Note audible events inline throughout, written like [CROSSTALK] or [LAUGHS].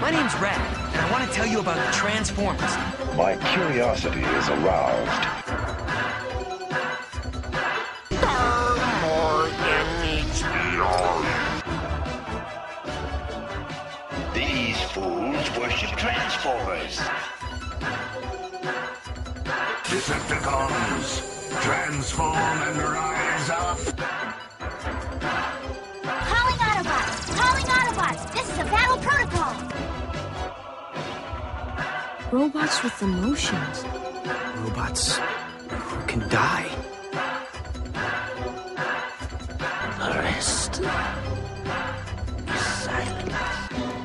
My name's Red, and I want to tell you about the Transformers. My curiosity is aroused. These fools worship Transformers. Decepticons, transform and rise up. Robots with emotions. Robots who can die. Arrest. Silence.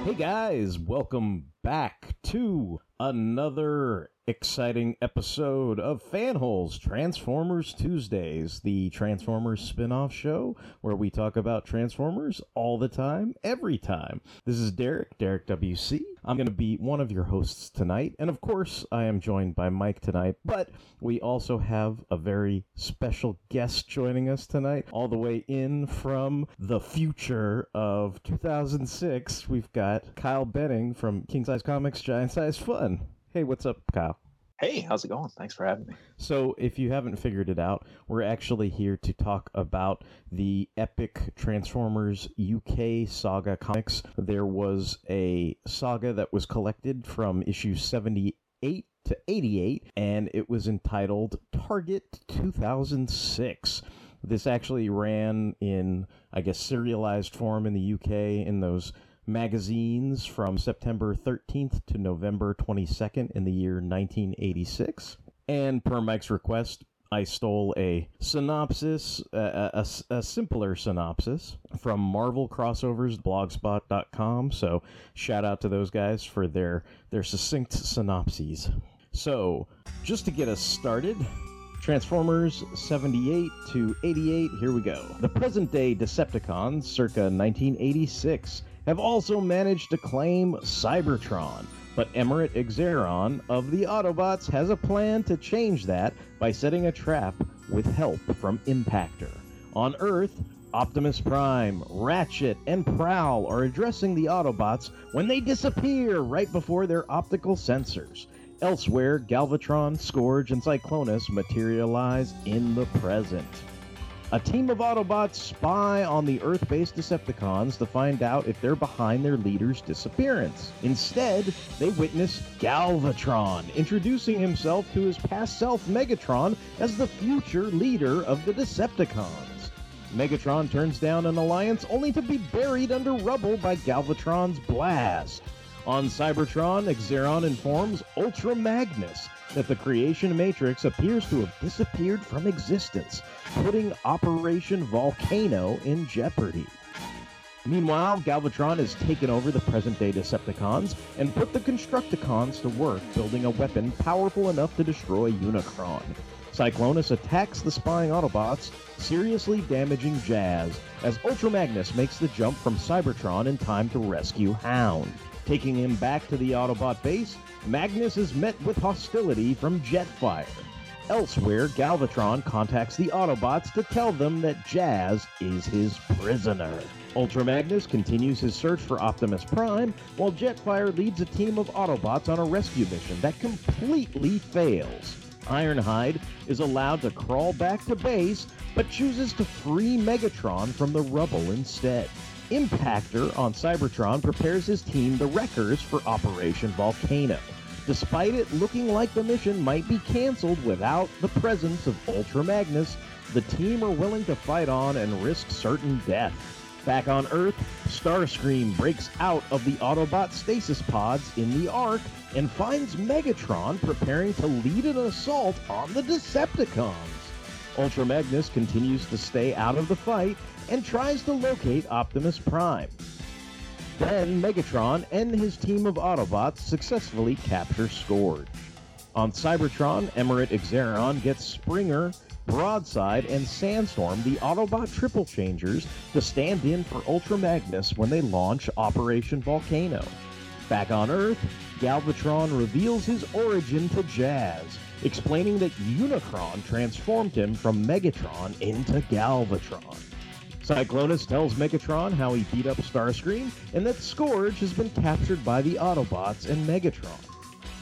Hey guys, welcome back to another exciting episode of Fanholes Transformers Tuesdays, the Transformers spin-off show where we talk about Transformers all the time, every time. This is Derek, Derek WC. I'm going to be one of your hosts tonight, and of course, I am joined by Mike tonight, but we also have a very special guest joining us tonight, all the way in from the future of 2006. We've got Kyle Benning from King Size Comics Giant Size Fun. Hey, what's up, Kyle? Hey, how's it going? Thanks for having me. So, if you haven't figured it out, we're actually here to talk about the epic Transformers UK saga comics. There was a saga that was collected from issue 78 to 88, and it was entitled Target 2006. This actually ran in, I guess, serialized form in the UK in those magazines from September 13th to November 22nd in the year 1986. And per Mike's request, I stole a synopsis, a, a, a simpler synopsis from Marvel Crossovers blogspot.com. So shout out to those guys for their their succinct synopses. So, just to get us started, Transformers 78 to 88, here we go. The present day Decepticons, circa 1986, have also managed to claim Cybertron. But Emirate Xaaron of the Autobots has a plan to change that by setting a trap with help from Impactor. On Earth, Optimus Prime, Ratchet, and Prowl are addressing the Autobots when they disappear right before their optical sensors. Elsewhere, Galvatron, Scourge, and Cyclonus materialize in the present. A team of Autobots spy on the Earth based Decepticons to find out if they're behind their leader's disappearance. Instead, they witness Galvatron introducing himself to his past self Megatron as the future leader of the Decepticons. Megatron turns down an alliance only to be buried under rubble by Galvatron's blast. On Cybertron, Xaaron informs Ultra Magnus that the creation matrix appears to have disappeared from existence, putting Operation Volcano in jeopardy. Meanwhile, Galvatron has taken over the present day Decepticons and put the Constructicons to work building a weapon powerful enough to destroy Unicron. Cyclonus attacks the spying Autobots, seriously damaging Jazz, as Ultra Magnus makes the jump from Cybertron in time to rescue Hound. Taking him back to the Autobot base, Magnus is met with hostility from Jetfire. Elsewhere, Galvatron contacts the Autobots to tell them that Jazz is his prisoner. Ultra Magnus continues his search for Optimus Prime, while Jetfire leads a team of Autobots on a rescue mission that completely fails. Ironhide is allowed to crawl back to base, but chooses to free Megatron from the rubble instead. Impactor on Cybertron prepares his team, the Wreckers, for Operation Volcano. Despite it looking like the mission might be canceled without the presence of Ultra Magnus, the team are willing to fight on and risk certain death. Back on Earth, Starscream breaks out of the Autobot stasis pods in the Ark and finds Megatron preparing to lead an assault on the Decepticons. Ultra Magnus continues to stay out of the fight and tries to locate Optimus Prime. Then Megatron and his team of Autobots successfully capture Scourge. On Cybertron, Emirate Xaaron gets Springer, Broadside, and Sandstorm, the Autobot triple changers, to stand in for Ultra Magnus when they launch Operation Volcano. Back on Earth, Galvatron reveals his origin to Jazz, explaining that Unicron transformed him from Megatron into Galvatron. Cyclonus tells Megatron how he beat up Starscream and that Scourge has been captured by the Autobots and Megatron.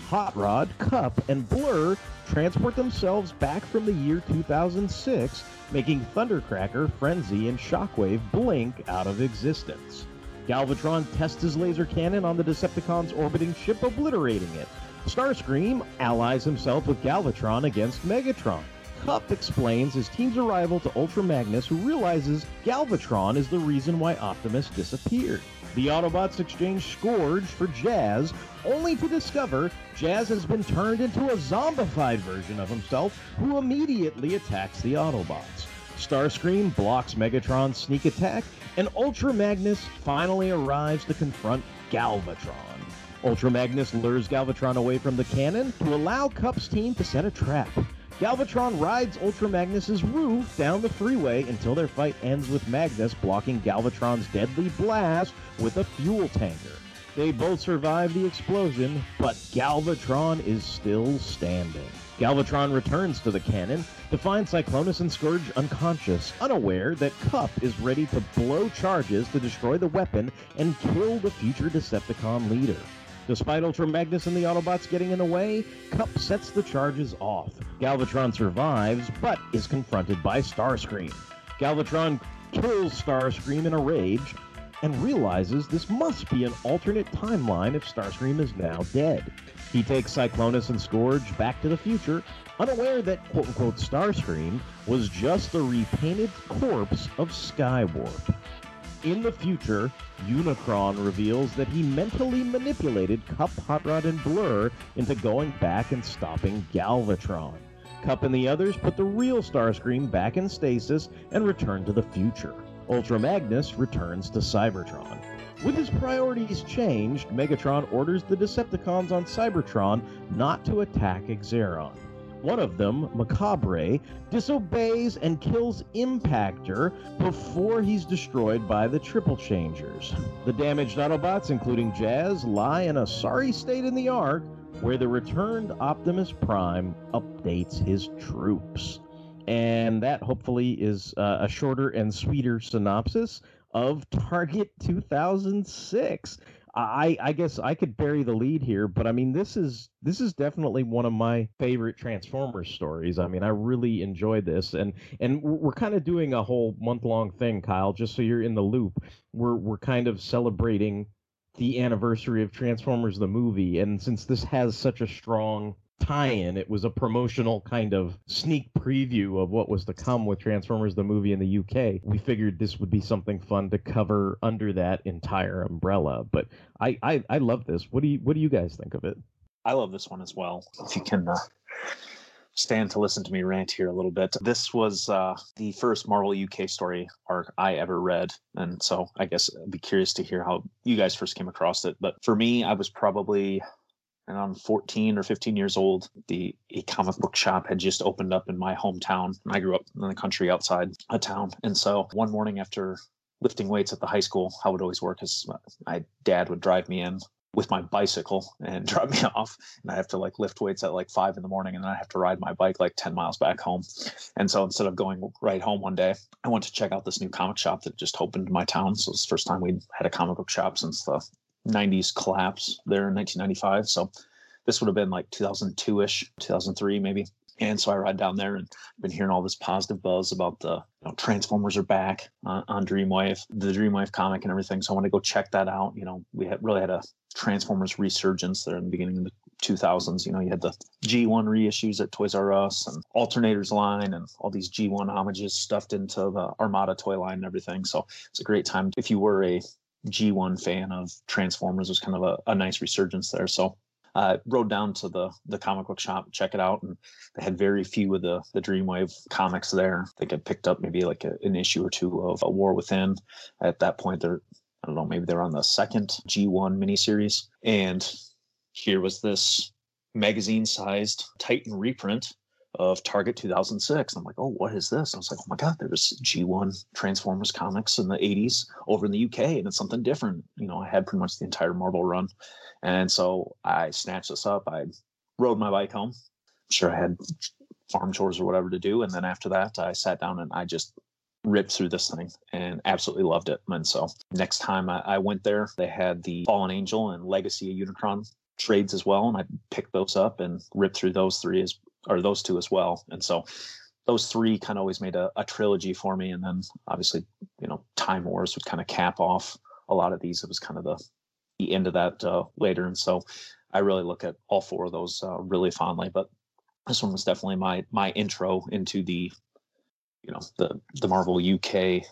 Hot Rod, Kup, and Blur transport themselves back from the year 2006, making Thundercracker, Frenzy, and Shockwave blink out of existence. Galvatron tests his laser cannon on the Decepticons' orbiting ship, obliterating it. Starscream allies himself with Galvatron against Megatron. Kup explains his team's arrival to Ultra Magnus, who realizes Galvatron is the reason why Optimus disappeared. The Autobots exchange Scourge for Jazz, only to discover Jazz has been turned into a zombified version of himself, who immediately attacks the Autobots. Starscream blocks Megatron's sneak attack, and Ultra Magnus finally arrives to confront Galvatron. Ultra Magnus lures Galvatron away from the cannon to allow Kup's team to set a trap. Galvatron rides Ultra Magnus's roof down the freeway until their fight ends with Magnus blocking Galvatron's deadly blast with a fuel tanker. They both survive the explosion, but Galvatron is still standing. Galvatron returns to the cannon to find Cyclonus and Scourge unconscious, unaware that Kup is ready to blow charges to destroy the weapon and kill the future Decepticon leader. Despite Ultra Magnus and the Autobots getting in the way, Kup sets the charges off. Galvatron survives, but is confronted by Starscream. Galvatron kills Starscream in a rage and realizes this must be an alternate timeline if Starscream is now dead. He takes Cyclonus and Scourge back to the future, unaware that quote unquote Starscream was just a repainted corpse of Skywarp. In the future, Unicron reveals that he mentally manipulated Kup, Hot Rod, and Blur into going back and stopping Galvatron. Kup and the others put the real Starscream back in stasis and return to the future. Ultra Magnus returns to Cybertron. With his priorities changed, Megatron orders the Decepticons on Cybertron not to attack Xaaron. One of them, Makaber, disobeys and kills Impactor before he's destroyed by the Triple Changers. The damaged Autobots, including Jazz, lie in a sorry state in the Ark, where the returned Optimus Prime updates his troops. And that hopefully is uh, a shorter and sweeter synopsis of Target 2006. I, I guess I could bury the lead here, but I mean this is this is definitely one of my favorite Transformers stories. I mean I really enjoyed this, and and we're kind of doing a whole month long thing, Kyle. Just so you're in the loop, we're we're kind of celebrating the anniversary of Transformers the movie, and since this has such a strong tie-in. It was a promotional kind of sneak preview of what was to come with Transformers the movie in the UK. We figured this would be something fun to cover under that entire umbrella. But I I, I love this. What do you what do you guys think of it? I love this one as well. If you can uh, stand to listen to me rant here a little bit. This was uh, the first Marvel UK story arc I ever read. And so I guess I'd be curious to hear how you guys first came across it. But for me, I was probably around 14 or 15 years old, the a comic book shop had just opened up in my hometown. I grew up in the country outside a town. And so one morning after lifting weights at the high school, how it would always work is my dad would drive me in with my bicycle and [LAUGHS] drop me off and i have to like lift weights at like five in the morning and then i have to ride my bike like 10 miles back home and so instead of going right home one day i went to check out this new comic shop that just opened in my town so it's the first time we'd had a comic book shop since the 90s collapse there in 1995. So this would have been like 2002 ish, 2003 maybe. And so I ride down there and I've been hearing all this positive buzz about the you know, Transformers are back on, on Dreamwave, the Dreamwave comic and everything. So I want to go check that out. You know, we had really had a Transformers resurgence there in the beginning of the 2000s. You know, you had the G1 reissues at Toys R Us and Alternators line and all these G1 homages stuffed into the Armada toy line and everything. So it's a great time if you were a G1 fan of Transformers. was kind of a, a nice resurgence there. So uh, rode down to the the comic book shop, check it out, and they had very few of the the Dreamwave comics there. I think I picked up maybe like a, an issue or two of A War Within. At that point, they're I don't know, maybe they're on the second G1 miniseries, and here was this magazine-sized Titan reprint of Target 2006. I'm like, oh, what is this? I was like, oh my God, there was G1 Transformers comics in the 80s over in the UK, and it's something different. You know, I had pretty much the entire Marvel run. And so I snatched this up. I rode my bike home. I'm sure I had farm chores or whatever to do. And then after that, I sat down and I just ripped through this thing and absolutely loved it. And so next time I, I went there, they had the Fallen Angel and Legacy of Unicron trades as well, and I picked those up and ripped through those three as or those two as well. And so those three kind of always made a, a trilogy for me. And then obviously, you know, Time Wars would kind of cap off a lot of these. It was kind of the the end of that uh, later, and so I really look at all four of those uh, really fondly. But this one was definitely my my intro into the you know the the Marvel UK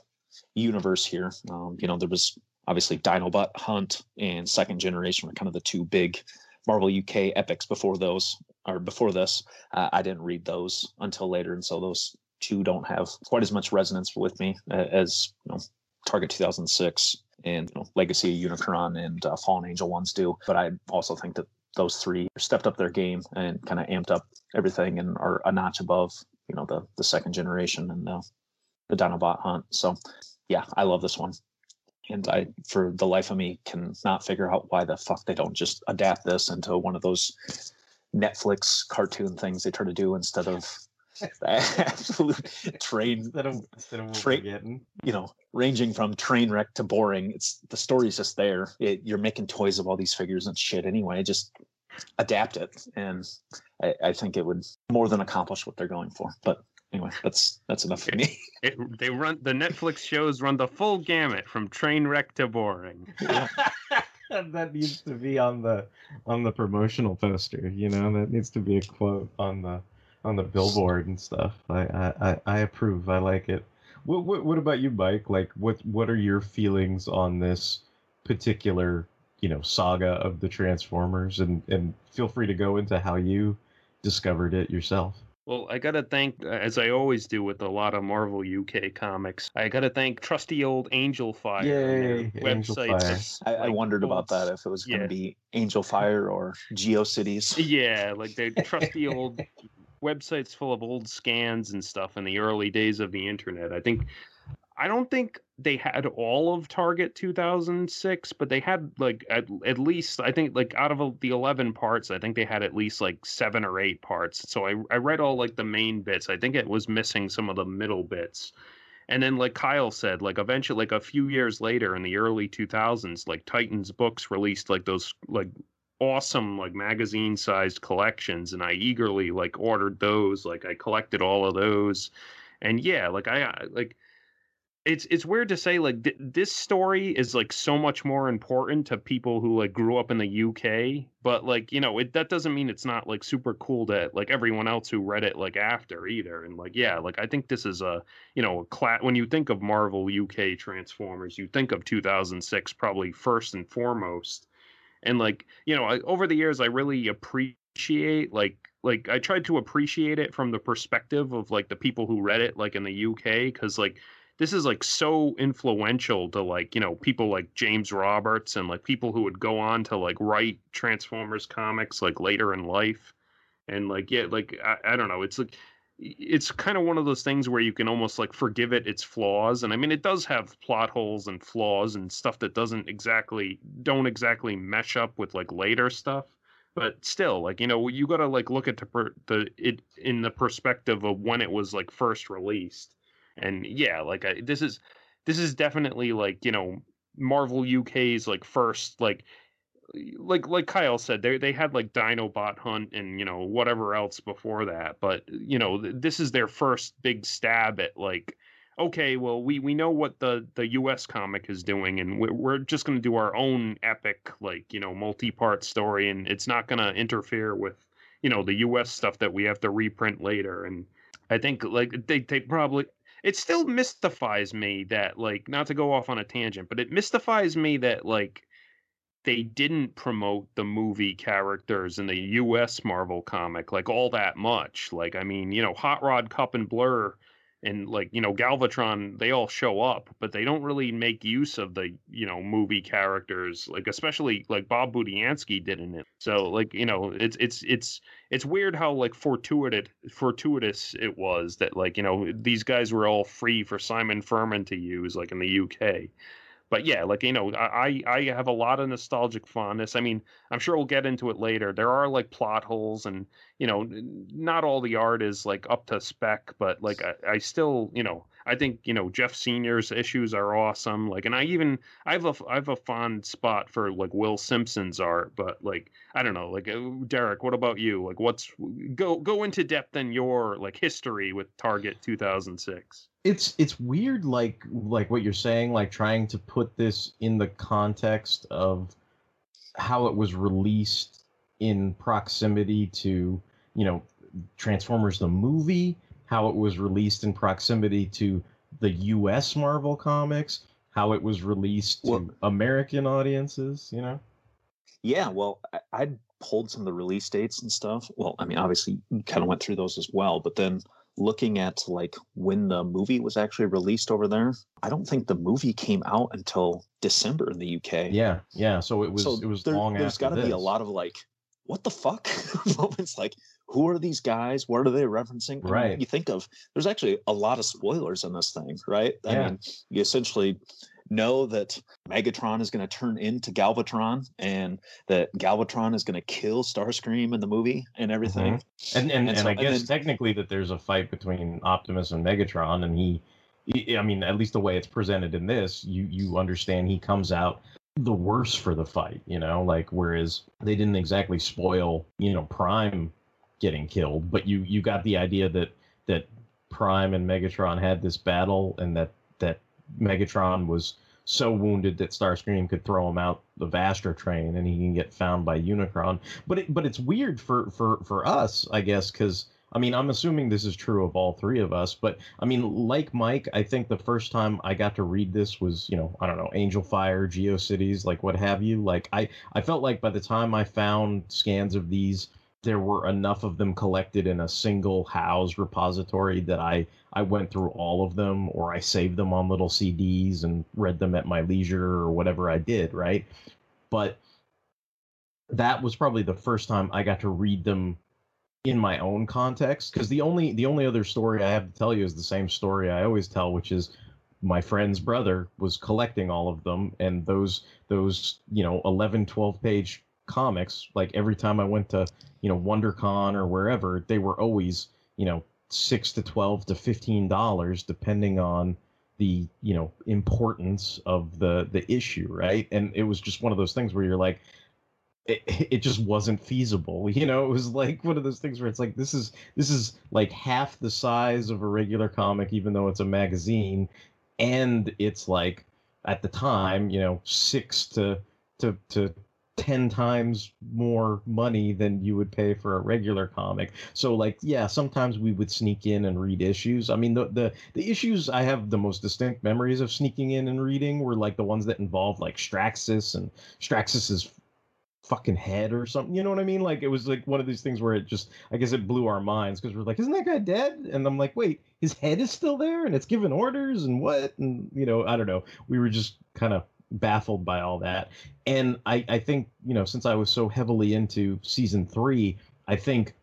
universe here. Um, you know, there was obviously Dinobot Hunt and Second Generation were kind of the two big Marvel UK epics before those or before this. Uh, I didn't read those until later, and so those two don't have quite as much resonance with me uh, as you know Target 2006 and you know, Legacy of Unicron and uh, Fallen Angel ones do. But I also think that those three stepped up their game and kind of amped up everything and are a notch above you know the the second generation and the the Dinobot hunt. So yeah, I love this one. And I, for the life of me, can not figure out why the fuck they don't just adapt this into one of those Netflix cartoon things they try to do instead of [LAUGHS] absolute train Instead of, instead of what Tra- getting. you know, ranging from train wreck to boring. It's the story's just there. It, you're making toys of all these figures and shit anyway. Just adapt it, and I, I think it would more than accomplish what they're going for. But anyway, that's that's enough for me. It, they run the Netflix shows run the full gamut from train wreck to boring. [LAUGHS] that needs to be on the on the promotional poster. You know, that needs to be a quote on the on the billboard and stuff. I I, I, I approve. I like it. What, what what about you, Mike? Like, what what are your feelings on this particular you know saga of the Transformers? And and feel free to go into how you discovered it yourself. Well, I gotta thank, uh, as I always do with a lot of Marvel UK comics, I gotta thank trusty old Angel Fire. Yay, Angel websites Fire. of, I, I like, wondered about that if it was going to be Angel Fire or GeoCities. [LAUGHS] Yeah, like the [LAUGHS] trusty old websites full of old scans and stuff in the early days of the internet. I think I don't think they had all of Target 2006, but they had like at, at least I think like out of the 11 parts, I think they had at least like 7 or 8 parts. So I I read all like the main bits. I think it was missing some of the middle bits. And then like Kyle said, like eventually like a few years later in the early 2000s, like Titans Books released like those like awesome like magazine sized collections and I eagerly like ordered those like I collected all of those and yeah like I- like it's it's weird to say like th- this story is like so much more important to people who like grew up in the UK but like you know it that doesn't mean it's not like super cool to like everyone else who read it like after either and like yeah like I think this is a you know a cla- when you think of Marvel UK Transformers you think of 2006 probably first and foremost and like you know I, over the years i really appreciate like like i tried to appreciate it from the perspective of like the people who read it like in the uk because like this is like so influential to like you know people like james roberts and like people who would go on to like write transformers comics like later in life. And like yeah like i, I don't know it's like it's kind of one of those things where you can almost like forgive it its flaws. And i mean it does have plot holes and flaws and stuff that doesn't exactly don't exactly mesh up with like later stuff. But still like you know you got to like look at the, per- the it in the perspective of when it was like first released and yeah like I, this is this is definitely like you know marvel uk's like first like like like Kyle said, they they had like Dinobot Hunt and you know whatever else before that, but you know th- this is their first big stab at like, okay, well we we know what the the U.S. comic is doing, and we're we're just gonna do our own epic like you know multi part story, and it's not gonna interfere with you know the U.S. stuff that we have to reprint later, and I think like they they probably it still mystifies me that like not to go off on a tangent, but it mystifies me that like they didn't promote the movie characters in the US Marvel comic like all that much. Like I mean, you know, Hot Rod, Kup and Blur and like, you know, Galvatron, they all show up, but they don't really make use of the, you know, movie characters, like especially like Bob Budiansky did in it. So like, you know, it's it's it's it's weird how like fortuitous fortuitous it was that like, you know, these guys were all free for Simon Furman to use like in the UK but yeah, like you know, I I have a lot of nostalgic fondness. I mean, I'm sure we'll get into it later. There are like plot holes, and you know, not all the art is like up to spec, but like I, I still, you know, I think you know Geoff Senior's issues are awesome. Like, and I even I have a I have a fond spot for like Will Simpson's art, but like I don't know, like uh, Derek, what about you? Like, what's go go into depth in your like history with Target 2006? It's it's weird, like like what you're saying, like trying to put this in the context of how it was released in proximity to you know Transformers the movie, how it was released in proximity to the U.S. Marvel comics, how it was released to Well- American audiences. You know, Yeah, well, I, I pulled some of the release dates and stuff. Well, I mean, obviously, you kind of went through those as well, but then looking at like when the movie was actually released over there, I don't think the movie came out until December in the UK. yeah, yeah. So it was so it was there, long There's got to be a lot of like, what the fuck [LAUGHS] moments. Like, who are these guys? What are they referencing? I mean, Right. you think of there's actually a lot of spoilers in this thing, right? I Yeah. mean, you essentially know that Megatron is going to turn into Galvatron and that Galvatron is going to kill Starscream in the movie and everything. Mm-hmm. And and, and, And so- I and guess then- technically that there's a fight between Optimus and Megatron, and he, he, I mean, at least the way it's presented in this, you you understand he comes out the worse for the fight, you know, like whereas they didn't exactly spoil, you know, Prime getting killed, but you you got the idea that that Prime and Megatron had this battle, and that that Megatron was so wounded that Starscream could throw him out the Astrotrain, and he can get found by Unicron. But it, but it's weird for for for us i guess because i mean i'm assuming this is true of all three of us but i mean like mike i think the first time i got to read this was you know i don't know angel fire geocities like what have you. Like i i felt like by the time i found scans of these there were enough of them collected in a single house repository that i i went through all of them or i saved them on little cds and read them at my leisure or whatever i did right? But that was probably the first time I got to read them in my own context because the only the only other story I have to tell you is the same story I always tell which is my friend's brother was collecting all of them and those those you know 11 12 page comics like every time I went to you know WonderCon or wherever they were always you know 6 to 12 to 15 dollars depending on the you know importance of the the issue right? And it was just one of those things where you're like it, [LAUGHS] it just wasn't feasible [LAUGHS] you know? It was like one of those things where it's like this is this is like half the size of a regular comic even though it's a magazine and it's like at the time you know six to to to 10 times more money than you would pay for a regular comic. So like yeah, sometimes we would sneak in and read issues. I mean the the the issues I have the most distinct memories of sneaking in and reading were like the ones that involved like Straxus and Straxus's fucking head or something. You know what I mean? Like it was like one of these things where it just I guess it blew our minds because we're like, isn't that guy dead? And I'm like, wait, his head is still there and it's giving orders and what? And you know, I don't know. We were just kind of baffled by all that. And I, I think, you know, since I was so heavily into season three, I think,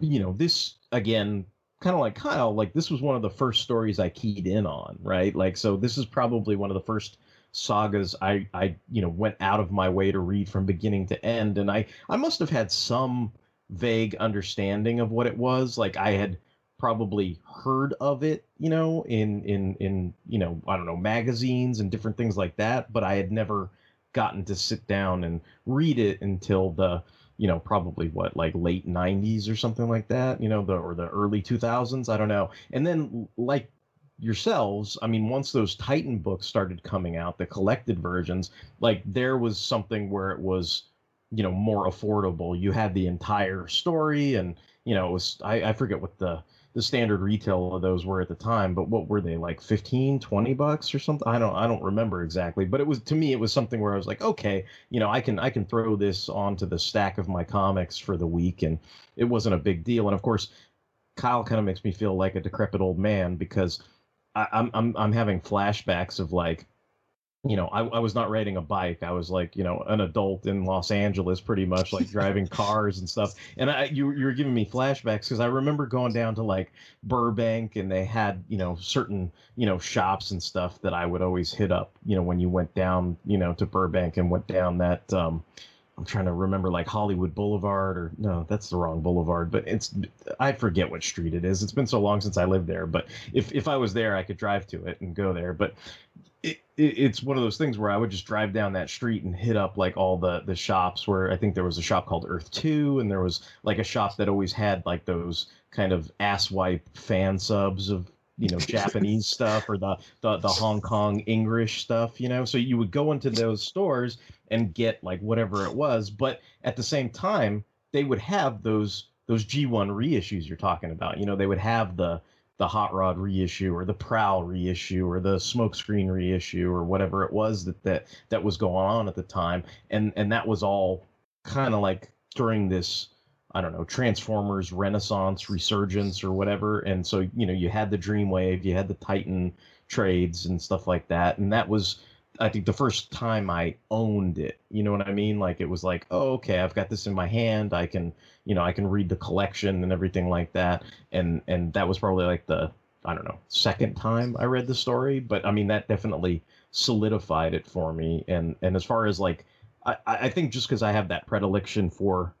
you know, this again, kind of like Kyle, like this was one of the first stories I keyed in on, right? Like, so this is probably one of the first sagas I, I, you know, went out of my way to read from beginning to end. And I, I must have had some vague understanding of what it was. Like I had probably heard of it, you know, in in in you know, I don't know, magazines and different things like that, but I had never gotten to sit down and read it until the you know probably what like late 90s or something like that you know the or the early 2000s i don't know. And then like yourselves i mean once those titan books started coming out the collected versions like there was something where it was you know more affordable. You had the entire story and you know it was i, I forget what the the standard retail of those were at the time but what were they like 15 20 bucks or something? I don't i don't remember exactly but it was to me it was something where i was like okay you know i can i can throw this onto the stack of my comics for the week and it wasn't a big deal and of course kyle kind of makes me feel like a decrepit old man because I, i'm i'm i'm having flashbacks of like you know, I, I was not riding a bike. I was like, you know, an adult in Los Angeles, pretty much like driving cars and stuff. And I, you, you were giving me flashbacks because I remember going down to like Burbank and they had, you know, certain, you know, shops and stuff that I would always hit up, you know, when you went down, you know, to Burbank and went down that, um, I'm trying to remember like Hollywood Boulevard or no, that's the wrong boulevard, but it's I forget what street it is. It's been so long since I lived there, but if if I was there, I could drive to it and go there. But it, it, it's one of those things where I would just drive down that street and hit up like all the the shops where I think there was a shop called Earth Two, and there was like a shop that always had like those kind of asswipe fan subs of you know Japanese [LAUGHS] stuff or the, the the Hong Kong English stuff, you know. So you would go into those stores and get like whatever it was, but at the same time they would have those those G1 reissues you're talking about. You know, they would have the the Hot Rod reissue or the Prowl reissue or the Smokescreen reissue or whatever it was that that that was going on at the time, and and that was all kind of like during this I don't know, Transformers Renaissance resurgence or whatever. And so, you know, you had the Dreamwave, you had the Titan trades and stuff like that. And that was, I think, the first time I owned it. You know what I mean? Like it was like, oh, okay, I've got this in my hand. I can, you know, I can read the collection and everything like that. And and that was probably like the, I don't know, second time I read the story. But I mean, that definitely solidified it for me. And and as far as like, I, I think just because I have that predilection for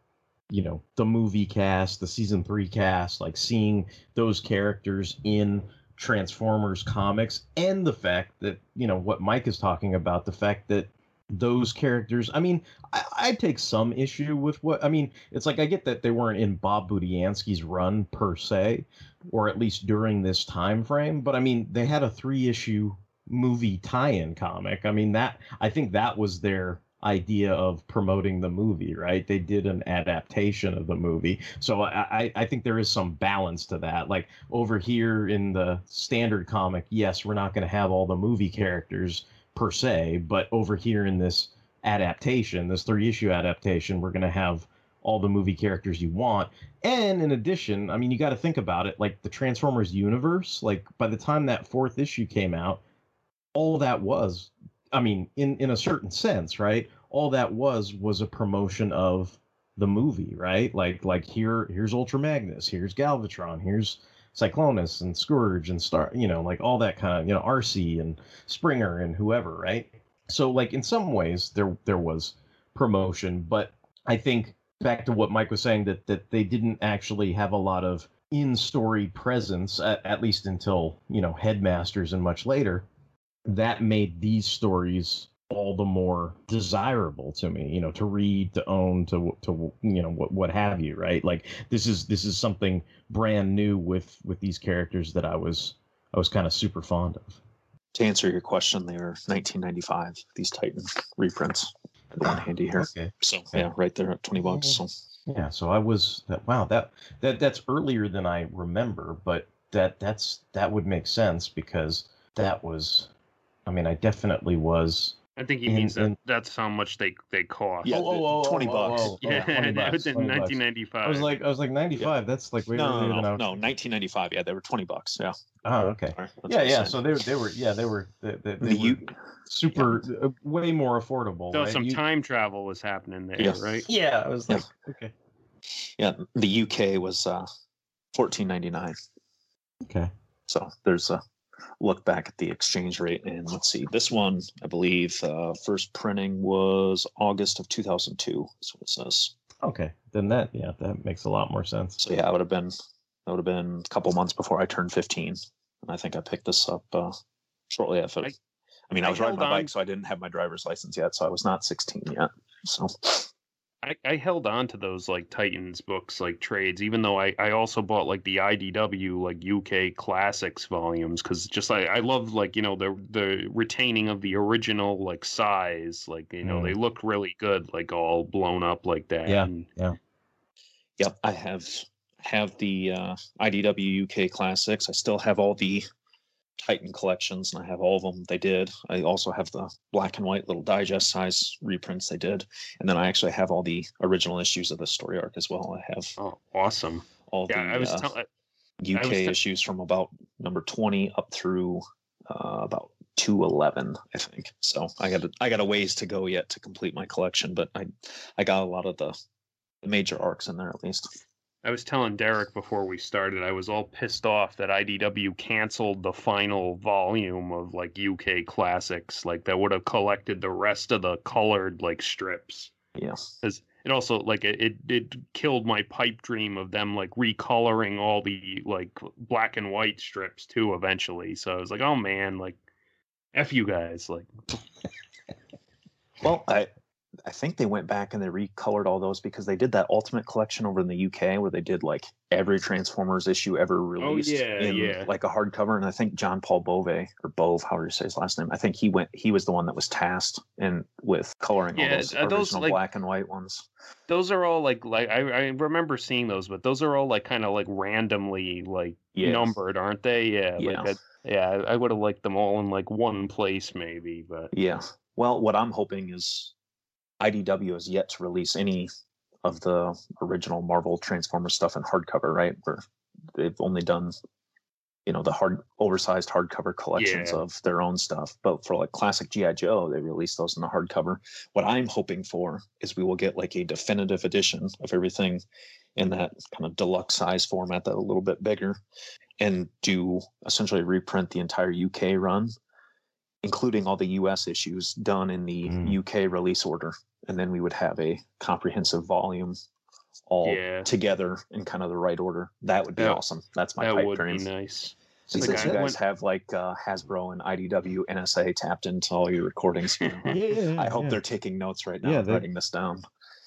you know the movie cast the season three cast like seeing those characters in transformers comics and the fact that you know what mike is talking about the fact that those characters i mean I, I take some issue with what i mean it's like i get that they weren't in bob budiansky's run per se or at least during this time frame but i mean they had a three issue movie tie-in comic. I mean that i think that was their idea of promoting the movie, right? They did an adaptation of the movie. So I, I think there is some balance to that. Like over here in the standard comic, yes, we're not going to have all the movie characters per se, but over here in this adaptation, this three issue adaptation, we're going to have all the movie characters you want. And in addition, I mean, you got to think about it like the Transformers universe, like by the time that fourth issue came out, all that was I mean, in in a certain sense, right? All that was was a promotion of the movie, right? Like like here here's Ultra Magnus, here's Galvatron, here's Cyclonus and Scourge and Star, you know, like all that kind of, you know, RC and Springer and whoever, right? So like in some ways there there was promotion, but I think back to what Mike was saying that that they didn't actually have a lot of in-story presence at, at least until, you know, Headmasters and much later that made these stories all the more desirable to me you know to read to own to to you know what what have you right? Like this is this is something brand new with with these characters that i was i was kind of super fond of. To answer your question they are 1995 these titan reprints. The one handy here. Okay. so yeah. right there at 20 bucks so. Yeah so i was that wow that that that's earlier than i remember but that that's that would make sense because that was I mean, I definitely was. I think he in, means that in, that's how much they they cost. Yeah, oh, oh, twenty bucks. Oh, yeah, 20 [LAUGHS] bucks, in nineteen ninety five. I was like, I was like ninety five. Yeah. That's like way no, no, no, no, nineteen ninety five. Yeah, they were twenty bucks. Yeah. Oh, okay. Right, yeah, yeah. So they they were yeah they were they, they, they the were super yeah. uh, way more affordable. So right? some you, time travel was happening there, yeah. right? Yeah, I was like, okay. Yeah, the UK was uh, fourteen ninety nine. Okay. So there's a look back at the exchange rate and let's see this one i believe uh, first printing was august of 2002 is what it says. Okay then that yeah that makes a lot more sense. So yeah i would have been that would have been a couple months before i turned 15 and i think i picked this up uh, shortly after. I, I mean i was I riding my on. bike so i didn't have my driver's license yet so i was not 16 yet so I, I held on to those like Titans books, like trades, even though I, I also bought like the IDW like UK classics volumes because just like I love like you know the the retaining of the original like size, like you know mm. they look really good, like all blown up like that. Yeah, and, yeah, yep. I have have the uh, IDW UK classics. I still have all the Titan collections, and I have all of them they did. I also have the black and white little digest size reprints they did, and then I actually have all the original issues of the story arc as well. I have oh awesome all yeah, the I was uh, tell- UK was issues from about number twenty up through uh, about two eleven, I think. So I got a, I got a ways to go yet to complete my collection, but I I got a lot of the, the major arcs in there at least. I was telling Derek before we started, I was all pissed off that IDW canceled the final volume of like UK classics, like that would have collected the rest of the colored like strips. Yeah. Because it also like it, it it killed my pipe dream of them like recoloring all the like black and white strips too eventually. So I was like, oh man, like f you guys, like Well, I I think they went back and they recolored all those because they did that Ultimate Collection over in the UK where they did like every Transformers issue ever oh, released Oh, yeah, in yeah. like a hardcover. And I think John Paul Bove or Bove, however you say his last name, I think he went he was the one that was tasked and with coloring Yeah, all those are those, original like- black and white ones. those are all like like I, I remember seeing those, but those are all like kind of like randomly like Yeah. numbered, aren't they? Yeah, Yeah. like I, yeah. I would have liked them all in like one place maybe, but Yeah. Well, what I'm hoping is IDW has yet to release any of the original Marvel Transformer stuff in hardcover, right? Where they've only done, you know, the hard, oversized hardcover collections Yeah. of their own stuff. But for like classic GI Joe, they released those in the hardcover. What I'm hoping for is we will get like a definitive edition of everything in that kind of deluxe size format, that a little bit bigger, and do essentially reprint the entire UK run including all the US issues done in the Mm. UK release order. And then we would have a comprehensive volume all Yeah. together in kind of the right order. That would be That- awesome. That's my that pipe would dream. be nice. Since Like, you guys went- have like uh, Hasbro and IDW, NSA tapped into all your recordings, [LAUGHS] you know, Yeah, I hope yeah. they're taking notes right now, Yeah, and they- writing this down.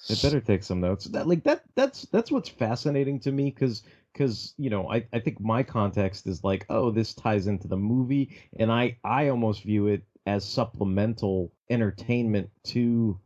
They better take some notes. That like that that's that's what's fascinating to me because because you know I, I think my context is like oh this ties into the movie and I I almost view it as supplemental entertainment to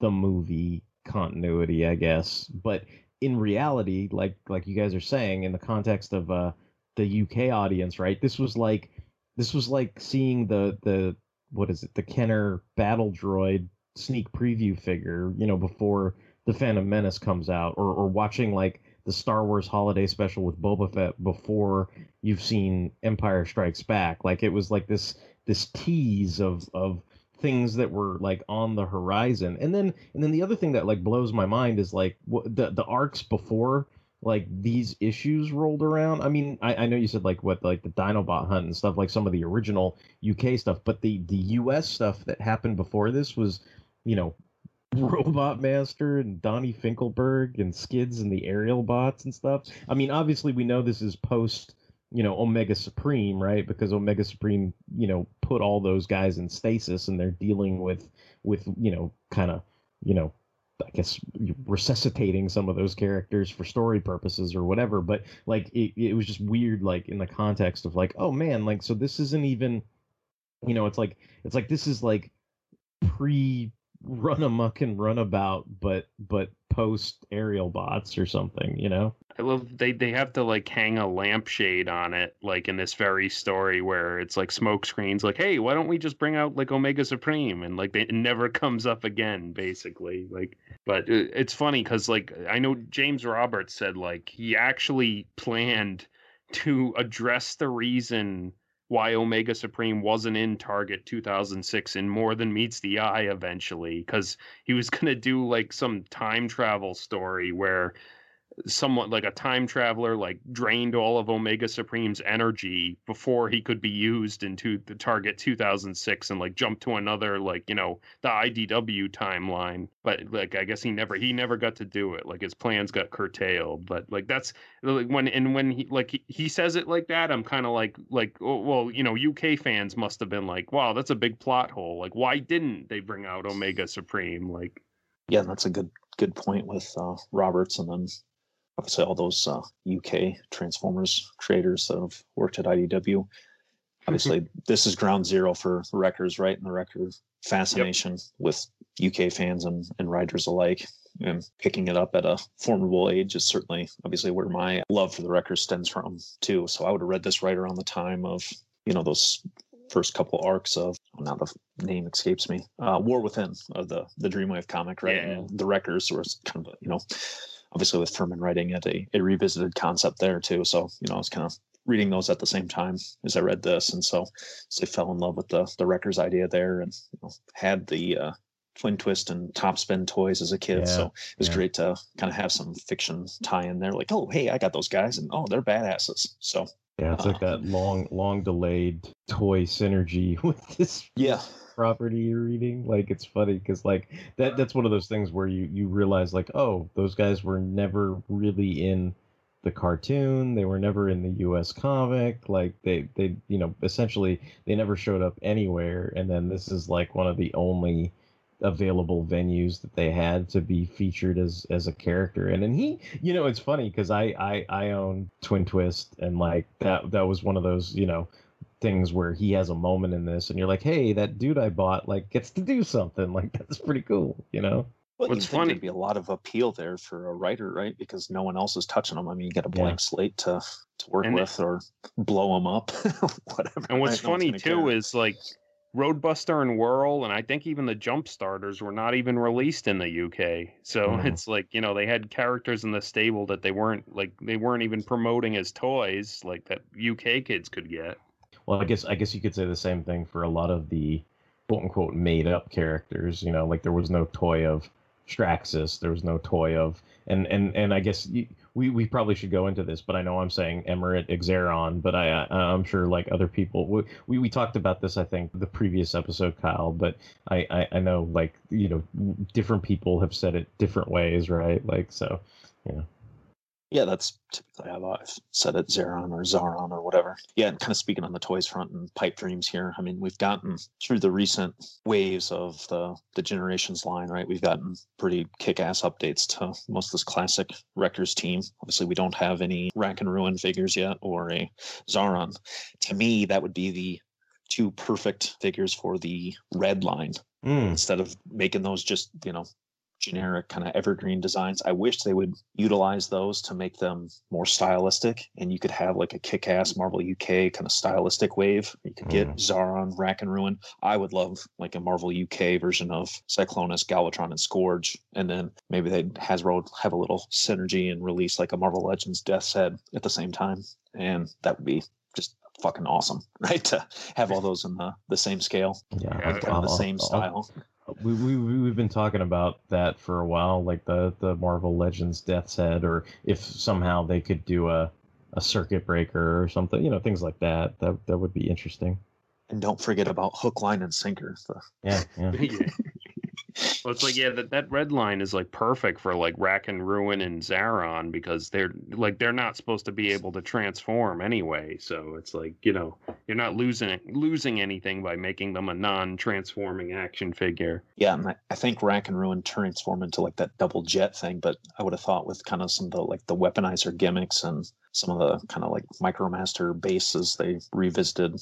the movie continuity I guess. But in reality like like you guys are saying in the context of uh the UK audience right this was like this was like seeing the the what is it the Kenner battle droid sneak preview figure you know before the Phantom Menace comes out, or or watching like the Star Wars Holiday Special with Boba Fett before you've seen Empire Strikes Back. Like it was like this this tease of of things that were like on the horizon, and then and then the other thing that like blows my mind is like what the the arcs before like these issues rolled around. I mean, I, I know you said like what like the Dinobot hunt and stuff, like some of the original UK stuff, but the the US stuff that happened before this was, you know, [LAUGHS] Mm. Robot Master and Donnie Finkelberg and Skids and the Aerialbots and stuff. I mean, obviously we know this is post, you know, Omega Supreme, right? Because Omega Supreme, you know, put all those guys in stasis and they're dealing with with, you know, kind of, you know, I guess resuscitating some of those characters for story purposes or whatever. But like it, it was just weird, like in the context of like, oh man, like so this isn't even, you know, it's like it's like this is like pre Runamuck and runabout, but but post Aerialbots or something, you know? I love they they have to like hang a lampshade on it, like in this very story where it's like Smokescreen's, like, hey, why don't we just bring out like Omega Supreme and like they, it never [LAUGHS] comes up again, basically. Like, but it, it's funny because like I know James Roberts said like he actually planned to address the reason why Omega Supreme wasn't in Target 2006 in More Than Meets the Eye eventually, because he was gonna do like some time travel story where somewhat like a time traveler like drained all of omega supreme's energy before he could be used into the target 2006 and like jump to another like you know the idw timeline. But like i guess he never he never got to do it. Like his plans got curtailed. But like that's like when and when he like he, he says it like that i'm kind of like like oh, well you know uk fans must have been like wow that's a big plot hole. Like why didn't they bring out omega supreme? Like Yeah, that's a good good point with uh, Roberts, and then obviously all those uh, UK Transformers creators that have worked at IDW. Obviously, this is ground zero for the Wreckers, right? And the Wrecker fascination with UK fans and, and riders alike. And picking it up at a formidable age is certainly, obviously, where my love for the Wreckers stems from, too. So I would have read this right around the time of, you know, those first couple arcs of oh, now the name escapes me uh war within of the the dreamwave comic right Yeah. and the wreckers was kind of you know obviously with Furman writing it a, a revisited concept there too. So you know i was kind of reading those at the same time as i read this. And so so i fell in love with the the wreckers idea there and you know, had the uh twin twist and Topspin toys as a kid. Yeah, so it was yeah. great to kind of have some fiction tie in there like oh hey i got those guys and oh they're badasses. So Yeah, it's like that long long delayed toy synergy [LAUGHS] with this yeah property you're reading. Like it's funny because like that that's one of those things where you you realize like oh those guys were never really in the cartoon. They were never in the U.S. comic. Like they they you know essentially they never showed up anywhere. And then this is like one of the only available venues that they had to be featured as as a character and and he you know it's funny because I, I i own twin twist and like that that was one of those you know things where he has a moment in this and you're like hey that dude i bought like gets to do something [LAUGHS] like that's pretty cool you know Well, What's funny- There'd be a lot of appeal there for a writer, right? Because no one else is touching them. I mean, you get a Yeah. blank slate to to work And- with, or blow them up, [LAUGHS] whatever. And what's right? No one's funny too care. is like Roadbuster and Whirl, and I think even the Jump Starters were not even released in the UK. So [LAUGHS] Mhm. it's like you know they had characters in the stable that they weren't like they weren't even promoting as toys like that UK kids could get. Well i guess i guess you could say the same thing for a lot of the quote unquote made up characters you know like there was no toy of straxus there was no toy of and and and i guess you, we we probably should go into this but i know i'm saying emirate Xaaron but i I- i'm sure like other people we, we we talked about this i think the previous episode kyle but I, I i know like you know different people have said it different ways right? Like so Yeah, that's typically how I've said it, Zeron or Zaron or whatever. Yeah, and kind of speaking on the toys front and pipe dreams here. I mean, we've gotten through the recent waves of the the generations line, right? We've gotten pretty kick-ass updates to most of this classic Wreckers team. Obviously, we don't have any Rack and Ruin figures yet or a Xaaron. To me, that would be the two perfect figures for the red line Mm, instead of making those just you know generic kind of evergreen designs. I wish they would utilize those to make them more stylistic and you could have like a kick-ass marvel uk kind of stylistic wave. You could get Mhm. Xaaron rack and ruin. I would love like a marvel uk version of cyclonus galvatron and scourge and then maybe they'd hasbro have a little synergy and release like a marvel legends death's head at the same time and that would be just fucking awesome [LAUGHS] right to have all those in the, the same scale. Yeah Yeah, like kind of the I'll- same I'll- style we, we we- we've been talking about that for a while, like the the Marvel Legends Death's Head, or if somehow they could do a a circuit breaker or something, you know, things like that. That that would be interesting. And don't forget about hook, line, and sinker. The- Yeah, yeah. [LAUGHS] it's like yeah, that, that red line is like perfect for like Rack and Ruin and Xaaron because they're like they're not supposed to be able to transform anyway. So it's like you know you're not losing losing anything by making them a non-transforming action figure. Yeah, I, I think Rack and Ruin transform into like that double jet thing, but I would have thought with kind of some of the like the weaponizer gimmicks and some of the kind of like Micromaster bases they revisited,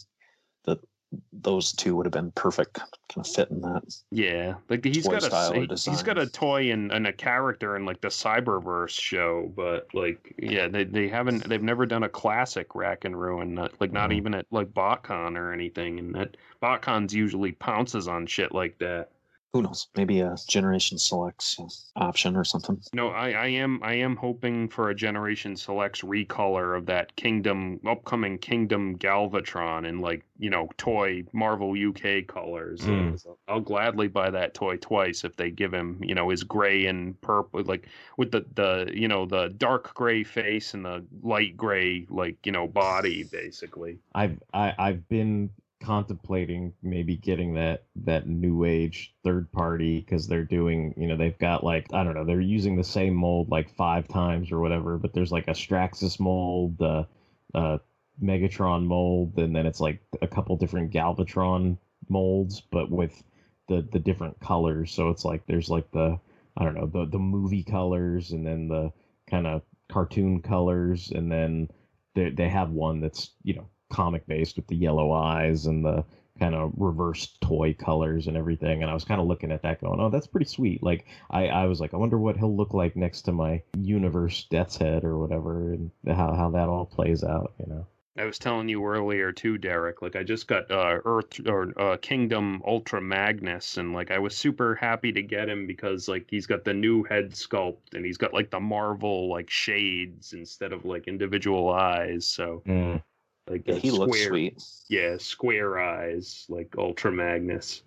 those two would have been perfect kind of fit in that. Yeah, like he's got a style he's got a toy and, and a character in like the Cyberverse show, but like yeah, they they haven't they've never done a classic Rack and Ruin, like not Mhm. even at like BotCon or anything, and that BotCon's usually pounces on shit like that. Who knows? Maybe a Generation Selects option or something. No, I, I am I am hoping for a Generation Selects recolor of that Kingdom upcoming Kingdom Galvatron in like you know toy Marvel UK colors. Mm. So I'll gladly buy that toy twice if they give him you know his gray and purple like with the the you know the dark gray face and the light gray like you know body basically. I've I, I've been contemplating maybe getting that that new age third party because they're doing you know they've got like I don't know they're using the same mold like five times or whatever but there's like a Straxus mold the uh, Megatron mold and then it's like a couple different Galvatron molds but with the the different colors. So it's like there's like the I don't know the the movie colors and then the kind of cartoon colors and then they they have one that's you know comic based with the yellow eyes and the kind of reverse toy colors and everything and i was kind of looking at that going oh that's pretty sweet like i i was like i wonder what he'll look like next to my universe death's head or whatever and how, how that all plays out you know I was telling you earlier too, Derek. Like I just got uh, Earth or uh, Kingdom Ultra Magnus, and like I was super happy to get him because like he's got the new head sculpt and he's got like the Marvel like shades instead of like individual eyes. So Mm. Like Yeah, he looks square- sweet. Yeah, square eyes like Ultra Magnus.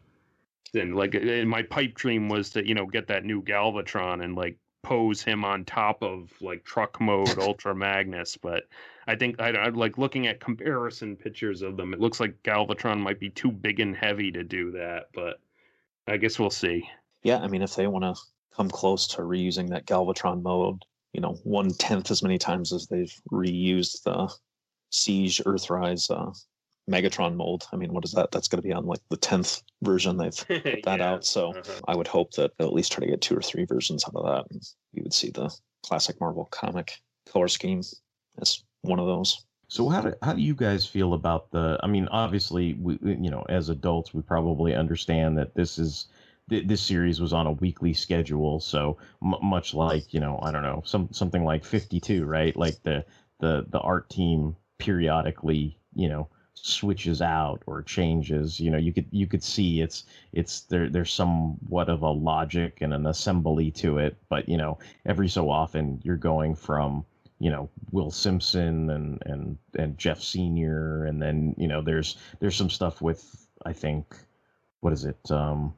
And like and my pipe dream was to you know get that new Galvatron and like pose him on top of like truck mode [LAUGHS] Ultra Magnus, but I think I, I like looking at comparison pictures of them. It looks like Galvatron might be too big and heavy to do that, but I guess we'll see. Yeah, I mean, if they want to come close to reusing that Galvatron mode, you know, one tenth as many times as they've reused the Siege Earthrise uh, Megatron mold. I mean, what is that? That's going to be on like the tenth version they've [LAUGHS] put that Yeah, out. So uh-huh. I would hope that they'll at least try to get two or three versions out of that. And you would see the classic Marvel comic color scheme as one of those. So how do how do you guys feel about the? I mean, obviously, we we- you know as adults we probably understand that this is this series was on a weekly schedule, so m- much like you know I don't know some something like Fifty Two, right? Like the the the art team periodically you know switches out or changes. You know, you could you could see it's it's there there's somewhat of a logic and an assembly to it, but you know every so often you're going from you know Will Simpson and and and Geoff Senior, and then you know there's there's some stuff with I think what is it um,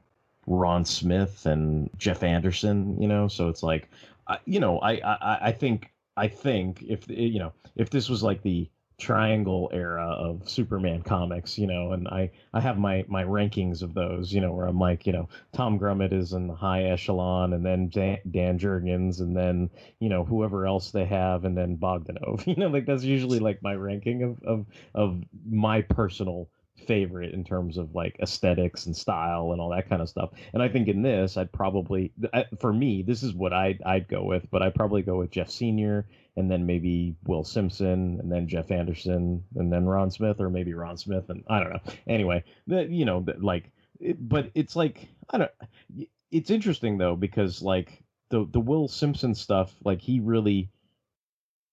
Ron Smith and Jeff Anderson, you know, so it's like I, you know I, I I think I think if you know if this was like the triangle era of Superman comics, you know, and I I have my my rankings of those, you know, where I'm like, you know, Tom Grummett is in the high echelon, and then Dan, Dan Jurgens, and then you know whoever else they have, and then Bogdanove. [LAUGHS] You know, like that's usually like my ranking of of of my personal favorite in terms of like aesthetics and style and all that kind of stuff. And I think in this, I'd probably I- for me, this is what I'd I'd go with, but I'd probably go with Geoff Senior and then maybe Will Simpson and then Jeff Anderson and then Ron Smith or maybe Ron Smith and I don't know. Anyway, you know, like, it, but it's like I don't. It's interesting though because like the the Will Simpson stuff, like he really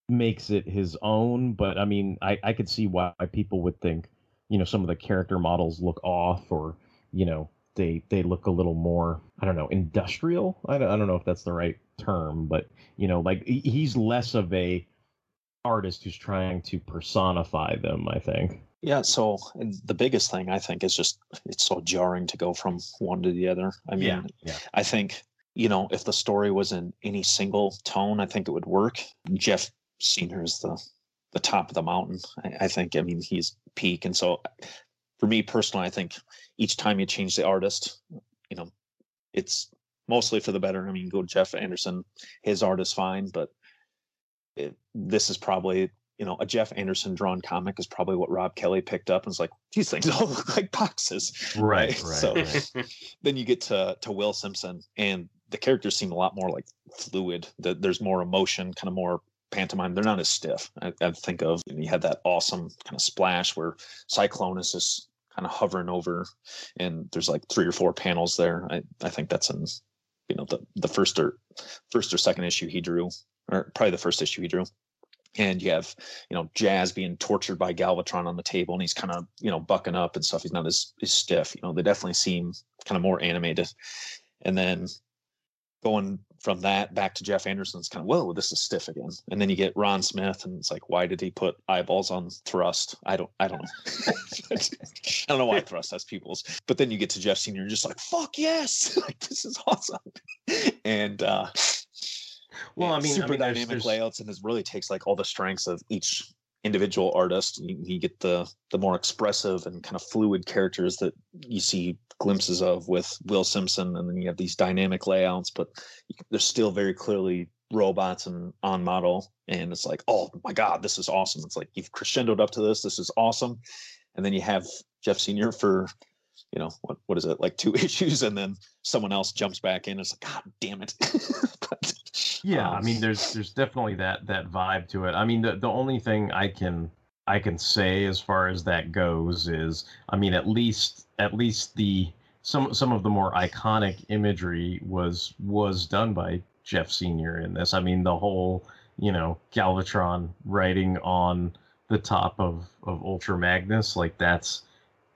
makes it his own. But I mean, I I could see why people would think, you know, some of the character models look off or you know they they look a little more I don't know industrial. I don't, I don't know if that's the right term, but you know, like he's less of a artist who's trying to personify them. I think. Yeah, so the biggest thing I think is just it's so jarring to go from one to the other. I mean, Yeah, yeah. I think you know if the story was in any single tone, I think it would work. Geoff Senior is the the top of the mountain. I, I think. I mean, he's peak, and so for me personally, I think each time you change the artist, you know, it's mostly for the better. I mean, go Jeff Anderson, his art is fine, but it, this is probably you know a Jeff Anderson drawn comic is probably what Rob Kelly picked up and was like these things all [LAUGHS] look like boxes. Right, right, so right. [LAUGHS] then you get to to Will Simpson and the characters seem a lot more like fluid. The, there's more emotion, kind of more pantomime. They're not as stiff. I, I think of and you had that awesome kind of splash where Cyclonus just kind of hovering over, and there's like three or four panels there. I I think that's in you know the the first or first or second issue he drew, or probably the first issue he drew. And you have, you know, Jazz being tortured by Galvatron on the table, and he's kind of, you know, bucking up and stuff. He's not as, as stiff. You know, they definitely seem kind of more animated. And then going from that back to Jeff Anderson's kind of, whoa, this is stiff again. And then you get Ron Smith, and it's like, why did he put eyeballs on Thrust? I don't, I don't know. [LAUGHS] I don't know why Thrust has pupils. But then you get to Geoff Senior, you're just like, fuck yes, [LAUGHS] like this is awesome. And uh, Well, I mean, I super mean, there's- dynamic there's- layouts, and it really takes like all the strengths of each individual artist. You, you get the the more expressive and kind of fluid characters that you see glimpses of with Will Simpson, and then you have these dynamic layouts, but they're still very clearly robots and on model. And it's like, oh my god, this is awesome. It's like you've crescendoed up to this. This is awesome. And then you have Geoff Senior for you know what what is it like two [LAUGHS] issues and then someone else jumps back in it's like god damn it [LAUGHS] But, Yeah, I um, mean, there's there's definitely that that vibe to it. I mean, the the only thing I can I can say as far as that goes is, I mean, at least at least the some some of the more iconic imagery was was done by Geoff Senior in this. I mean, the whole you know Galvatron writing on the top of of Ultra Magnus, like that's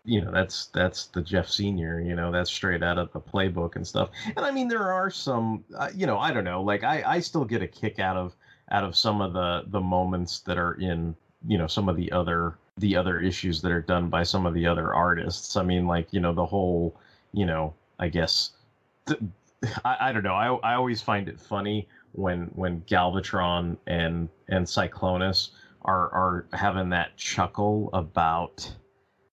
you know that's that's the Geoff Senior. You know that's straight out of the playbook and stuff. And I mean there are some, uh, you know, I don't know. Like I I still get a kick out of out of some of the the moments that are in you know some of the other the other issues that are done by some of the other artists. I mean like you know the whole you know I guess. th- I, I don't know. I I always find it funny when when Galvatron and and Cyclonus are are having that chuckle about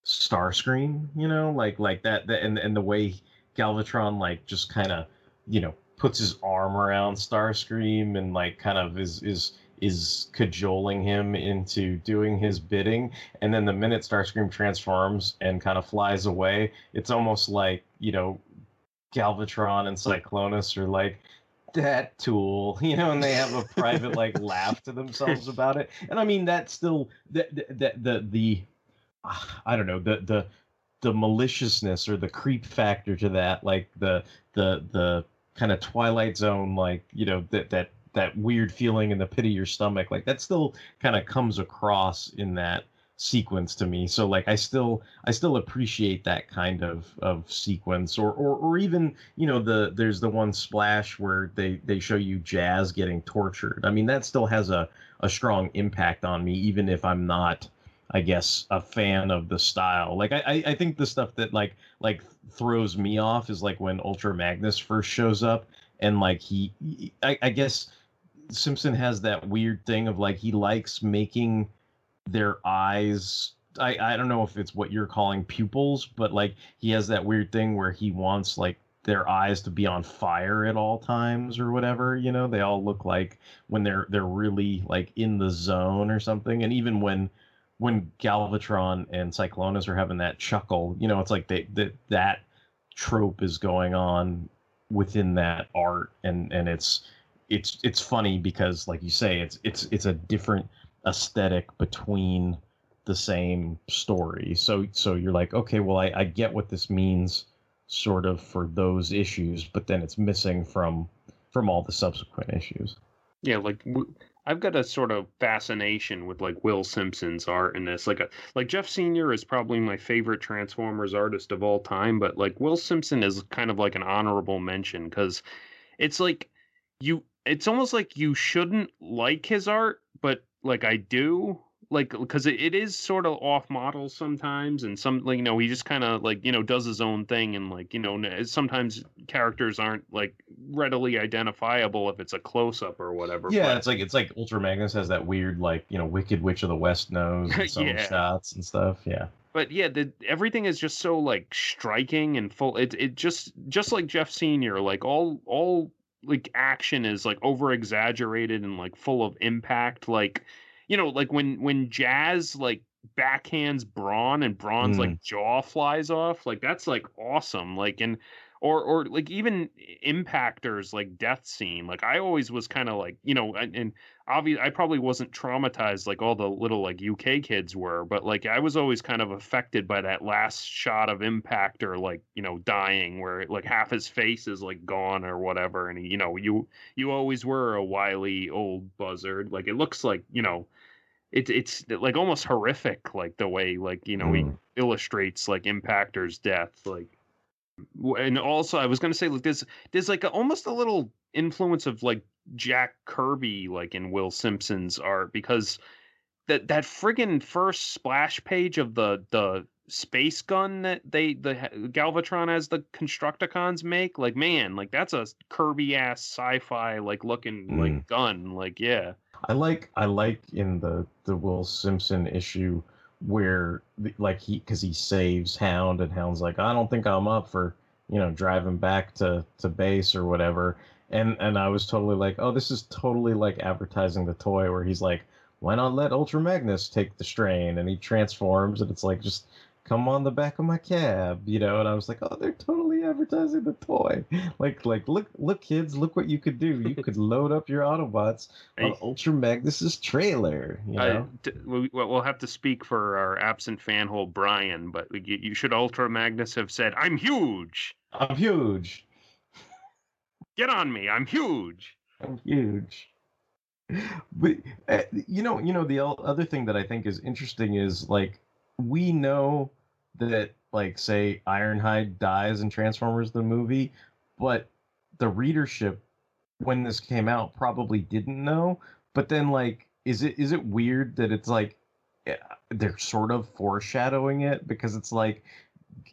Starscream, you know, like like that, that and and the way Galvatron like just kind of, you know, puts his arm around Starscream and like kind of is is is cajoling him into doing his bidding and then the minute Starscream transforms and kind of flies away, it's almost like, you know, Galvatron and Cyclonus are like that tool, [LAUGHS] you know, and they have a private like [LAUGHS] laugh to themselves about it. And I mean that still the the the, the I don't know, the the the maliciousness or the creep factor to that, like the the the kind of Twilight Zone, like you know that that that weird feeling in the pit of your stomach, like that still kind of comes across in that sequence to me. So like I still I still appreciate that kind of of sequence, or or or even you know the there's the one splash where they they show you Jazz getting tortured. I mean that still has a a strong impact on me, even if I'm not I guess a fan of the style. Like I, I think the stuff that like like throws me off is like when Ultra Magnus first shows up and like he, I, I guess Simpson has that weird thing of like he likes making their eyes. I I don't know if it's what you're calling pupils, but like he has that weird thing where he wants like their eyes to be on fire at all times or whatever you know they all look like when they're they're really like in the zone or something and even when when Galvatron and Cyclonus are having that chuckle, you know, it's like they that that trope is going on within that art, and and it's it's it's funny because, like you say, it's it's it's a different aesthetic between the same story. So so you're like, okay, well, I, I get what this means, sort of for those issues, but then it's missing from from all the subsequent issues. Yeah, like I've got a sort of fascination with like Will Simpson's art in this. Like a like Geoff Senior is probably my favorite Transformers artist of all time, but like Will Simpson is kind of like an honorable mention because it's like you it's almost like you shouldn't like his art, but like I do like because it, it is sort of off model sometimes and some like you know he just kind of like you know does his own thing and like you know eh, sometimes characters aren't like readily identifiable if it's a close up or whatever yeah but, it's like it's like ultra magnus has that weird like you know wicked witch of the west nose and [LAUGHS] some yeah. shots and stuff yeah but yeah the, everything is just so like striking and full it, it just just like Geoff Senior like all all like action is like over exaggerated and like full of impact like you know, like when when Jazz like backhands Brawn and Brawn's mm. like jaw flies off, like that's like awesome. Like and or or like even impactors like death scene like i always was kind of like you know and, and obviously i probably wasn't traumatized like all the little like uk kids were but like i was always kind of affected by that last shot of impactor like you know dying where like half his face is like gone or whatever and you know you you always were a wily old buzzard like it looks like you know it's it's like almost horrific like the way like you know mm. he illustrates like impactor's death like and also i was going to say like there's there's like a, almost a little influence of like jack kirby like in will simpson's art because that that friggin' first splash page of the the space gun that they the galvatron as the constructicons make like man like that's a kirby ass sci-fi like looking mm. like gun like yeah I like I like in the the Will Simpson issue where like he because he saves Hound and Hound's like I don't think I'm up for you know driving back to to base or whatever and and I was totally like oh this is totally like advertising the toy where he's like why not let Ultra Magnus take the strain and he transforms and it's like just come on the back of my cab, you know, and I was like, oh, they're totally advertising the toy. [LAUGHS] Like, like, look, look, kids, look what you could do. You could [LAUGHS] load up your Autobots on Ultra Magnus's trailer. You know, we, will have to speak for our absent fanhole Brian, but you, you should Ultra Magnus have said, "I'm huge. I'm huge. Get on me. I'm huge. I'm huge." [LAUGHS] But uh, you know, you know, the other thing that I think is interesting is like we know that like say Ironhide dies in Transformers the movie, but the readership when this came out probably didn't know. But then like is it is it weird that it's like eh, they're sort of foreshadowing it because it's like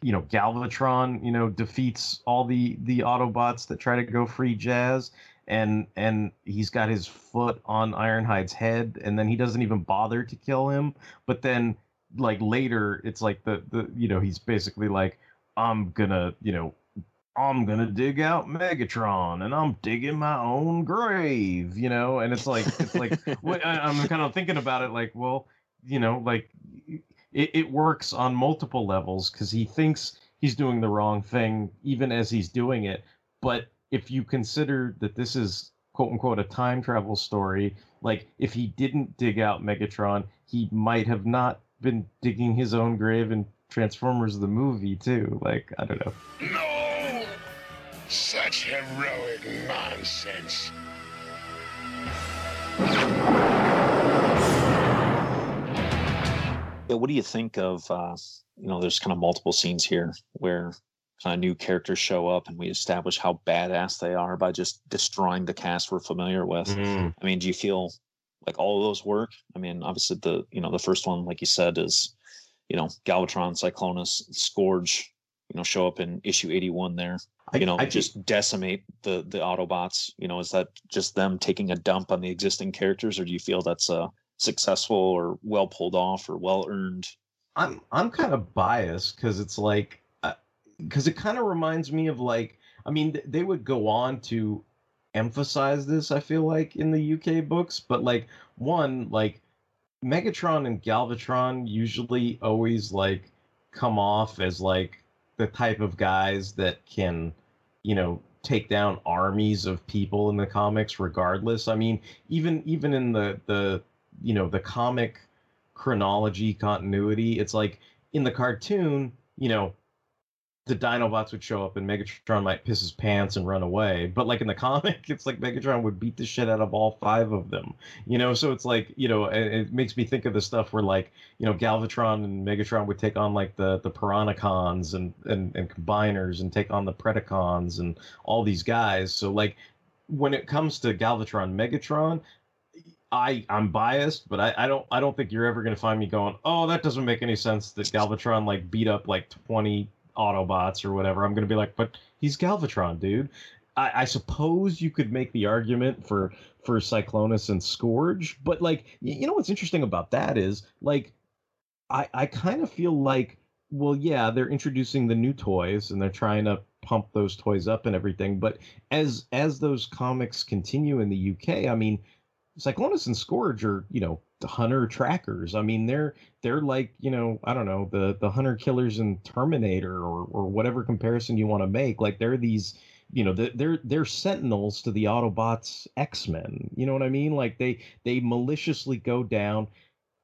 you know Galvatron you know defeats all the the Autobots that try to go free Jazz and and he's got his foot on Ironhide's head and then he doesn't even bother to kill him. But then like later it's like the the you know he's basically like I'm gonna you know I'm gonna dig out Megatron and I'm digging my own grave you know? And it's like it's like [LAUGHS] what, I, I'm kind of thinking about it like well you know like it, it works on multiple levels because he thinks he's doing the wrong thing even as he's doing it. But if you consider that this is quote unquote a time travel story, like if he didn't dig out Megatron, he might have not been digging his own grave in Transformers the movie too. Like I don't know. No! Such heroic nonsense. Yeah, what do you think of? Uh, you know, there's kind of multiple scenes here where kind of new characters show up, and we establish how badass they are by just destroying the cast we're familiar with. Mm-hmm. I mean, do you feel like all of those work? I mean, obviously the you know the first one, like you said, is you know Galvatron, Cyclonus, Scourge. You know, show up in issue 81 there. You know, I just decimate the the Autobots. You know, is that just them taking a dump on the existing characters, or do you feel that's uh successful or well pulled off or well earned? I'm I'm kind of biased because it's like uh, because it kind of reminds me of like I mean th- they would go on to emphasize this I feel like in the UK books but like one like Megatron and Galvatron usually always like come off as like the type of guys that can you know take down armies of people in the comics regardless I mean even even in the the you know the comic chronology continuity. It's like in the cartoon, you know, the Dinobots would show up and Megatron might piss his pants and run away. But like in the [LAUGHS] comic, it's like Megatron would beat the shit out of all five of them. You know, so it's like, you know, it, it makes me think of the stuff where like, you know, Galvatron and Megatron would take on like the the Piranacons and and, and combiners and take on the Predacons and all these guys. So like when it comes to Galvatron Megatron, I I'm biased, but I, I don't I don't think you're ever gonna find me going, oh, that doesn't make any sense that Galvatron like beat up like 20 Autobots or whatever. I'm gonna be like, but he's Galvatron, dude. I, I suppose you could make the argument for for Cyclonus and Scourge, but like you know what's interesting about that is like I I kind of feel like well yeah they're introducing the new toys and they're trying to pump those toys up and everything, but as as those comics continue in the UK, I mean Cyclonus and Scourge are, you know, the hunter trackers. I mean, they're they're like, you know, I don't know, the the hunter killers in Terminator or or whatever comparison you want to make. Like they're these, you know, they're they're, they're sentinels to the Autobots X-Men. You know what I mean? Like they they maliciously go down,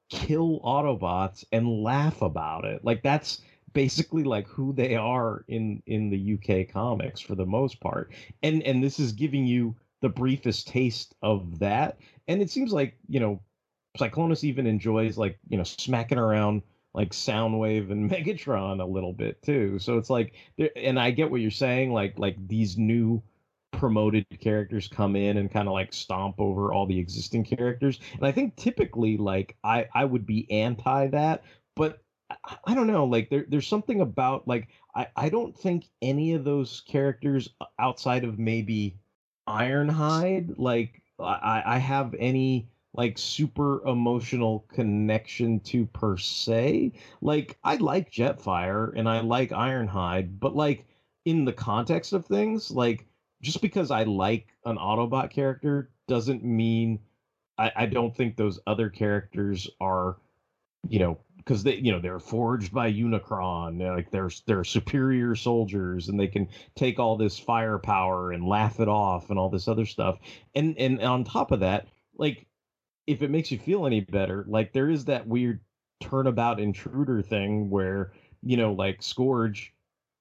kill Autobots and laugh about it. Like that's basically like who they are in in the UK comics for the most part. And and this is giving you the briefest taste of that. And it seems like, you know, Cyclonus even enjoys like, you know, smacking around like Soundwave and [LAUGHS] Megatron a little bit too. So it's like and I get what you're saying, like like these new promoted characters come in and kind of like stomp over all the existing characters. And I think typically like I I would be anti that, but I, don't know, like there there's something about like I I don't think any of those characters uh, outside of maybe Ironhide, like I, I have any like super emotional connection to per se. Like I like Jetfire and I like Ironhide, but like in the context of things, like just because I like an Autobot character doesn't mean I, I don't think those other characters are, you know, because they, you know, they're forged by Unicron. They're like they're they're superior soldiers, and they can take all this firepower and laugh it off, and all this other stuff. And and on top of that, like if it makes you feel any better, like there is that weird turnabout intruder thing where you know, like Scourge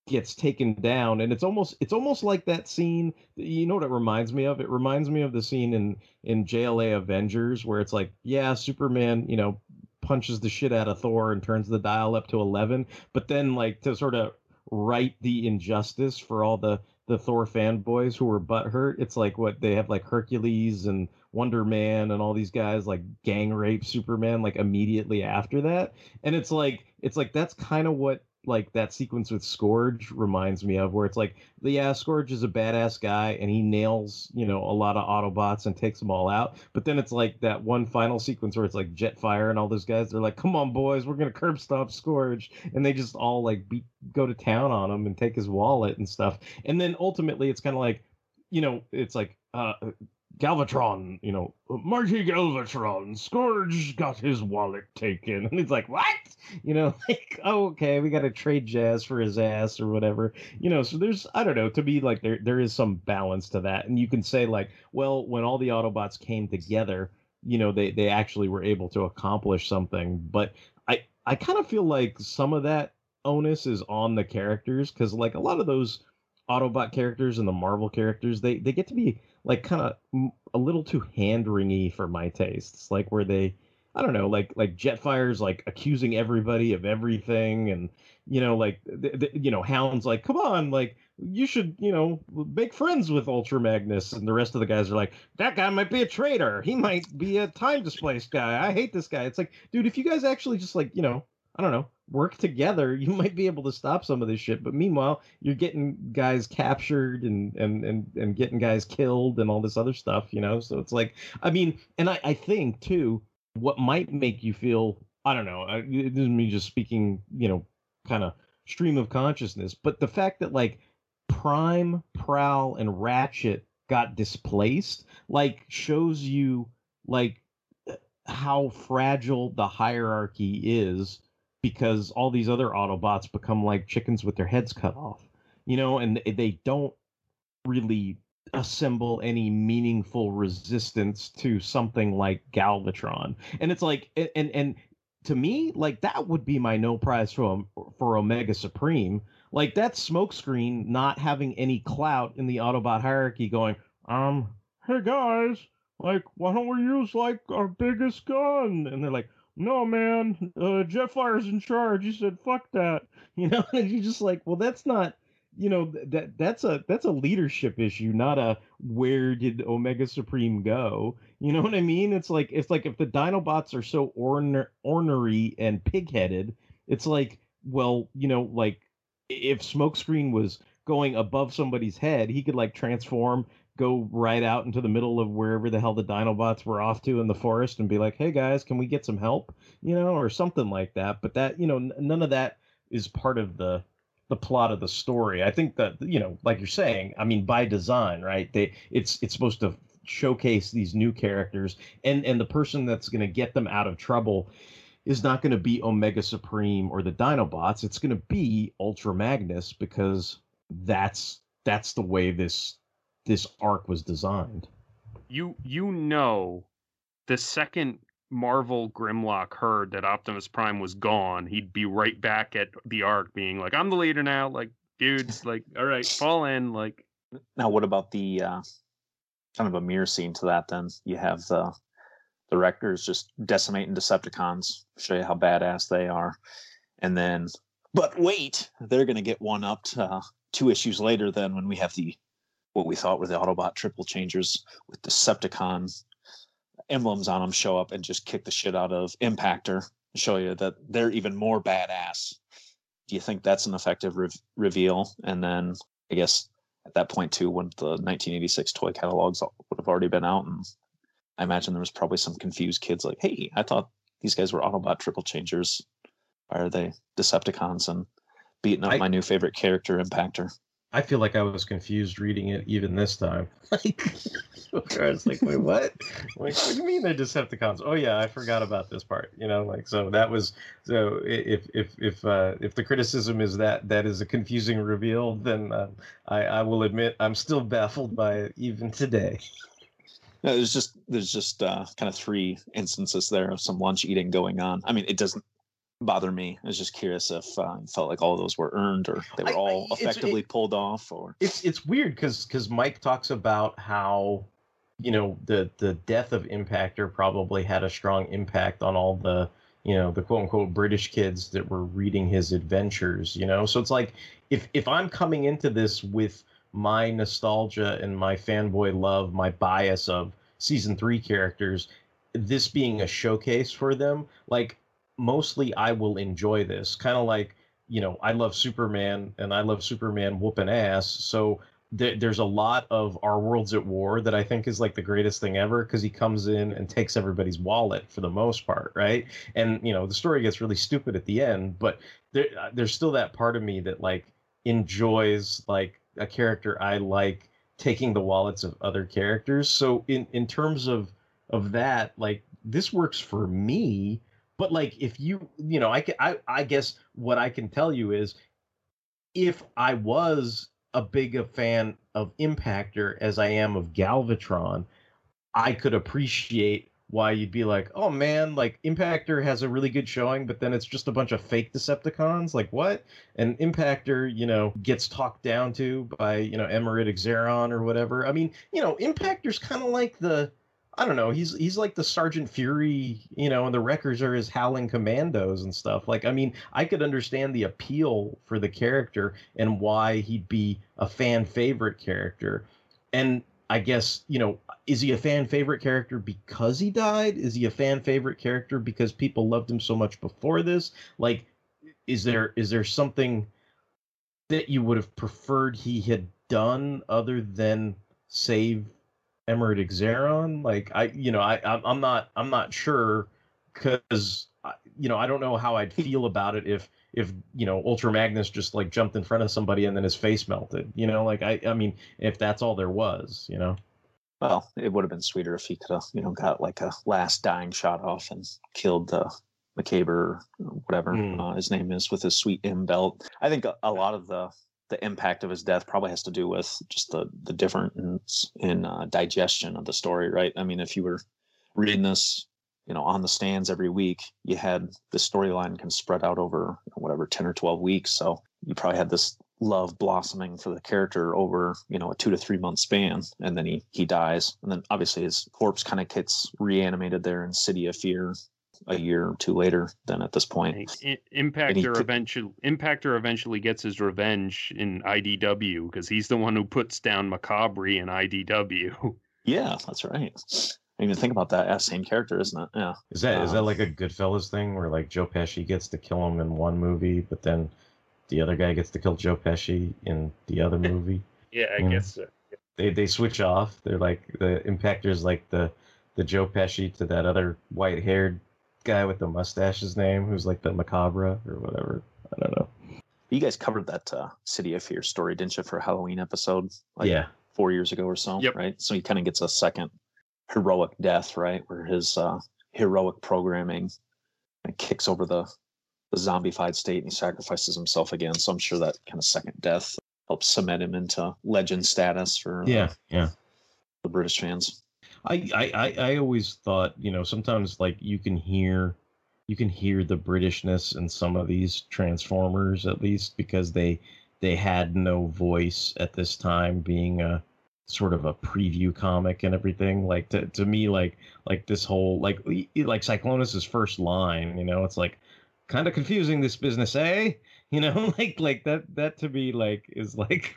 gets taken down and it's almost it's almost like that scene you know what it reminds me of it reminds me of the scene in in JLA Avengers where it's like yeah Superman you know punches the shit out of Thor and turns the dial up to 11 but then like to sort of right the injustice for all the the Thor fanboys who were butthurt it's like what they have like Hercules and Wonder Man and all these guys like gang rape Superman like immediately after that? And it's like it's like that's kind of what like that sequence with Scourge reminds me of, where it's like, yeah, Scourge is a badass guy and he nails, you know, a lot of Autobots and takes them all out. But then it's like that one final sequence where it's like Jetfire and all those guys. They're like, come on, boys, we're gonna curb stomp Scourge, and they just all like beat, go to town on him and take his wallet and stuff. And then ultimately, it's kind of like, you know, it's like, uh, Galvatron, you know, Marty Galvatron, Scourge got his wallet taken. [LAUGHS] And he's like, what? You know, [LAUGHS] like, oh, okay, we got to trade Jazz for his ass or whatever. You know, so there's, I don't know, to me, like, there there is some balance to that. And you can say, like, well, when all the Autobots came together, you know, they, they actually were able to accomplish something. But I, I kind of feel like some of that onus is on the characters because, like, a lot of those Autobot characters and the Marvel characters, they, they get to be like kind of a little too hand wringy for my tastes. Like where they, I don't know, like like Jetfire's like accusing everybody of everything, and you know, like you know, Hound's like, come on, like you should, you know, make friends with Ultra Magnus, and the rest of the guys are like, that guy might be a traitor. He might be a time displaced guy. I hate this guy. It's like, dude, if you guys actually just like, you know, I don't know, work together, [LAUGHS] you might be able to stop some of this shit. But meanwhile, you're getting guys captured and and and, and getting guys killed and all this other stuff, you know. So it's like, I mean, and I, I think too, what might make you feel, I don't know, this is me just speaking, you know, kind of stream of consciousness, but the fact that like Prime, Prowl, and Ratchet got displaced, like shows you like uh, how fragile the hierarchy is because all these other Autobots become like chickens with their heads cut off, you know, and they don't really assemble any meaningful resistance to something like Galvatron. And it's like, and and to me, like that would be my no prize for for Omega Supreme. Like that smokescreen not having any clout in the Autobot hierarchy, going, um, hey guys, like why don't we use like our biggest gun? And they're like, no man uh jetfire's in charge. You said fuck that. [LAUGHS] You know and you're just like well that's not you know that that's a that's a leadership issue not a where did omega supreme go? You know what i mean? It's like it's like if the dinobots are so orner, ornery and pig-headed it's like well you know like if smokescreen was going above somebody's head he could like transform go right out into the middle of wherever the hell the Dinobots were off to in the forest and be like, "Hey guys, can we get some help?" You know, or something like that. But that, you know, n- none of that is part of the the plot of the story. I think that you know, like you're saying, I mean, by design, right? They it's it's supposed to showcase these new characters, and and the person that's going to get them out of trouble is not going to be Omega Supreme or the Dinobots. It's going to be Ultra Magnus because that's that's the way this this Ark was designed. You you know, the second Marvel Grimlock heard that Optimus Prime was gone, he'd be right back at the arc, being like, "I'm the leader now." Like, dudes, [LAUGHS] like, all right, fall in. Like, now what about the uh, kind of a mirror scene to that? Then you have the the Wreckers just decimating Decepticons, show you how badass they are, and then, but wait, they're gonna get one up uh, two issues later. Then when we have the what we thought were the Autobot triple changers with Decepticon emblems on them show up and just kick the shit out of Impactor, show you that they're even more badass. Do you think that's an effective re- reveal? And then I guess at that point too, when the 1986 toy catalogs would have already been out, and I imagine there was probably some confused kids like, "Hey, I thought these guys were Autobot triple changers. Why are they Decepticons?" and beating up I, my new favorite character, Impactor. I feel like I was confused reading it even this time. [LAUGHS] Like, I was like, wait, what? [LAUGHS] Like, what do you mean they're Decepticons? Oh yeah, I forgot about this part. You know, like so that was so if if if uh, if the criticism is that that is a confusing reveal, then uh, I I will admit I'm still baffled by it even today. No, there's just there's just uh, kind of three instances there of some lunch eating going on. I mean, it doesn't bother me. I was just curious if uh, felt like all of those were earned or they were I, all I, effectively it, pulled off. Or it's it's weird because because Mike talks about how you know the the death of Impactor probably had a strong impact on all the you know the quote unquote British kids that were reading his adventures. You know, so it's like if if I'm coming into this with my nostalgia and my fanboy love, my bias of season three characters, this being a showcase for them, like mostly I will enjoy this. Kind of like you know, I love Superman and I love Superman whooping ass. So th- there's a lot of Our World's at War that I think is like the greatest thing ever because he comes in and takes everybody's wallet for the most part, right? And you know, the story gets really stupid at the end, but there, uh, there's still that part of me that like enjoys like a character I like taking the wallets of other characters. So in in terms of of that, like this works for me. But like if you you know, I I, I guess what I can tell you is if I was a big a fan of Impactor as I am of Galvatron, I could appreciate why you'd be like, oh man, like Impactor has a really good showing, but then it's just a bunch of fake Decepticons. Like what? And Impactor, you know, gets talked down to by you know Emirate Xaaron or whatever. I mean, you know, Impactor's kind of like the I don't know. He's he's like the Sergeant Fury, you know, and the Wreckers are his howling commandos and stuff. Like, I mean, I could understand the appeal for the character and why he'd be a fan favorite character. And I guess, you know, is he a fan favorite character because he died? Is he a fan favorite character because people loved him so much before this? Like, is there is there something that you would have preferred he had done other than save Emirate Xaaron? Like I, you know, I I'm not I'm not sure because you know I don't know how I'd [LAUGHS] feel about it if if you know Ultra Magnus just like jumped in front of somebody and then his face melted. You know, like I I mean if that's all there was, you know. Well, it would have been sweeter if he could have, you know, got like a last dying shot off and killed uh, Makaber, whatever mm. uh, his name is, with his sweet M belt. I think a, a lot of the the impact of his death probably has to do with just the the difference in uh, digestion of the story, right? I mean, if you were reading this, you know, on the stands every week, you had the storyline can spread out over whatever ten or twelve weeks, so you probably had this love blossoming for the character over you know a two to three month span and then he he dies. And then obviously his corpse kind of gets reanimated there in city of fear a year or two later than at this point. Impactor eventually Impactor eventually gets his revenge in IDW because he's the one who puts down Makaber in IDW. Yeah, that's right. I even think about that as same character, isn't it? Yeah. Is that is that um, like a Goodfellas thing where like Joe Pesci gets to kill him in one movie, but then the other guy gets to kill Joe Pesci in the other [LAUGHS] movie? yeah, I guess so. They they switch off. They're like the Impactor's like the the Joe Pesci to that other white haired guy with the mustache's name, who's like the Makaber or whatever. I don't know. You guys covered that uh, City of Fear story, didn't you, for a Halloween episode? Like yeah. Four years ago or so, yep. right? So he kind of gets a second heroic death, right? Where his uh, heroic programming kicks over the, the zombified state and he sacrifices himself again. So I'm sure that kind of second death helps cement him into legend status for yeah, uh, yeah, the British fans. I, I I always thought you know sometimes like you can hear you can hear the Britishness in some of these Transformers at least because they they had no voice at this time being a sort of a preview comic and everything. Like to, to me like like this whole like like Cyclonus's first line you know it's like kind of confusing this business eh? [LAUGHS] You know [LAUGHS] like like that that to me like is like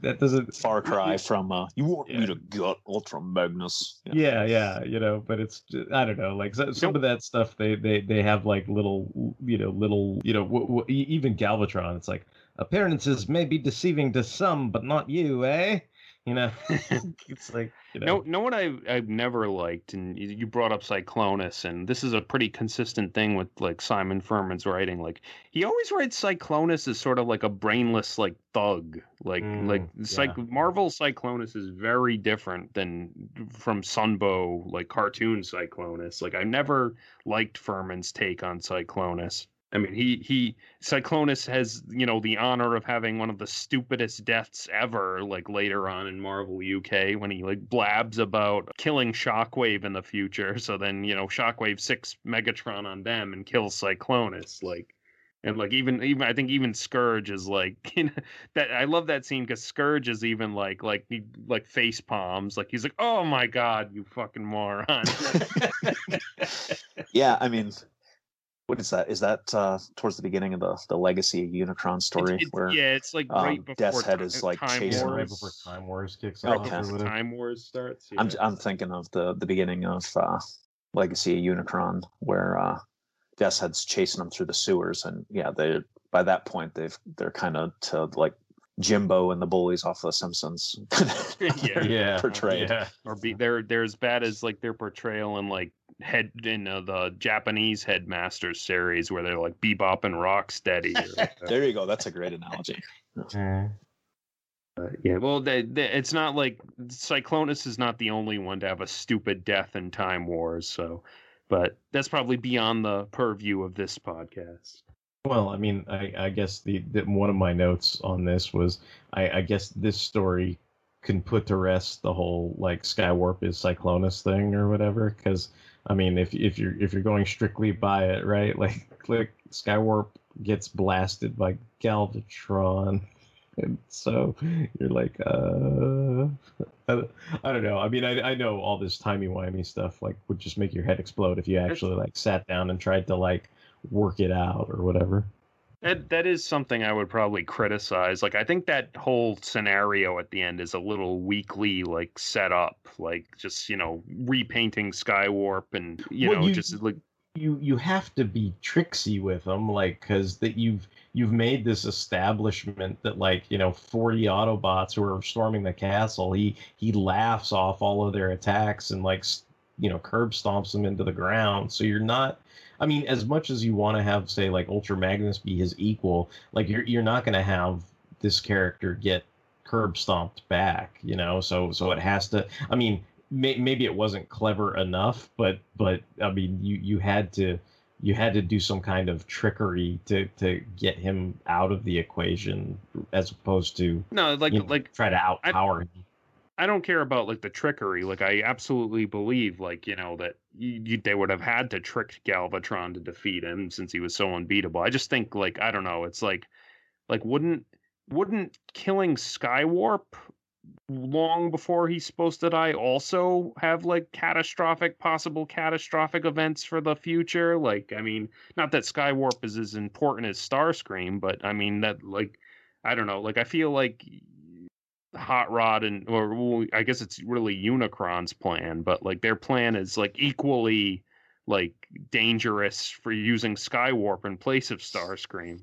that doesn't far cry from uh, you want yeah. me to gut Ultra Magnus. Yeah. yeah, yeah, you know, but it's just, I don't know, like some of that stuff they they they have like little you know little you know w- w- even Galvatron. It's like appearances may be deceiving to some, but not you, eh? You know, [LAUGHS] it's like you know. No, no one I've I've never liked, and you brought up Cyclonus, and this is a pretty consistent thing with like Simon Furman's writing. Like he always writes Cyclonus as sort of like a brainless like thug. Like mm, like yeah. Marvel Cyclonus is very different than from Sunbow like cartoon Cyclonus. Like I never liked Furman's take on Cyclonus. I mean, he he Cyclonus has you know the honor of having one of the stupidest deaths ever. Like later on in Marvel UK, when he like blabs about killing Shockwave in the future, so then you know Shockwave six Megatron on them and kills Cyclonus. Like, and like even even I think even Scourge is like [LAUGHS] you know, that. I love that scene because Scourge is even like like he like face palms. Like he's like, oh my god, you fucking moron. [LAUGHS] yeah, I mean what is that? Is that uh, towards the beginning of the the Legacy Unicron story? It's, it's, where yeah, it's like right um, before Death's Head is like Time chasing Wars. right before Time Wars kicks right off. before Time Wars starts. Yeah. I'm I'm thinking of the the beginning of uh, Legacy of Unicron, where uh, Death's Head's chasing them through the sewers, and yeah, they by that point they've they're kind of to like Jimbo and the bullies off The Simpsons. [LAUGHS] [LAUGHS] yeah, Yeah. portrayed. Yeah. or be they're they're as bad as like their portrayal in like head in uh, the Japanese Headmasters series where they're like Bebop and Rocksteady. uh, [LAUGHS] There you go. That's a great analogy. yeah, well, they, they, it's not like Cyclonus is not the only one to have a stupid death in Time Wars. So, but that's probably beyond the purview of this podcast. Well, I mean, I, I guess the, the one of my notes on this was I, I guess this story can put to rest the whole like Skywarp is Cyclonus thing or whatever. Because I mean, if if you're if you're going strictly by it, right? [LAUGHS] Like, like Skywarp gets blasted by Galvatron. And so you're like, uh, I, I don't know. I mean, I, I know all this timey wimey stuff like would just make your head explode if you actually like sat down and tried to like work it out or whatever. That that is something I would probably criticize. Like I think that whole scenario at the end is a little weakly like set up. Like just you know repainting Skywarp and you Well, know you- just like You you have to be tricksy with them, like because that you've you've made this establishment that like you know forty Autobots who are storming the castle. He he laughs off all of their attacks and like you know curb stomps them into the ground. So you're not. I mean, as much as you want to have, say, like Ultra Magnus be his equal, like you're you're not going to have this character get curb stomped back, you know. So so it has to. I mean, may, maybe it wasn't clever enough, but but I mean, you you had to you had to do some kind of trickery to to get him out of the equation, as opposed to no like you know, like try to outpower him. I don't care about like the trickery. Like I absolutely believe like you know that you, they would have had to trick Galvatron to defeat him since he was so unbeatable. I just think like I don't know. It's like like wouldn't wouldn't killing Skywarp long before he's supposed to die also have like catastrophic possible catastrophic events for the future like i mean not that skywarp is as important as starscream but i mean that like i don't know like i feel like hot rod and or well, i guess it's really unicron's plan but like their plan is like equally like dangerous for using skywarp in place of starscream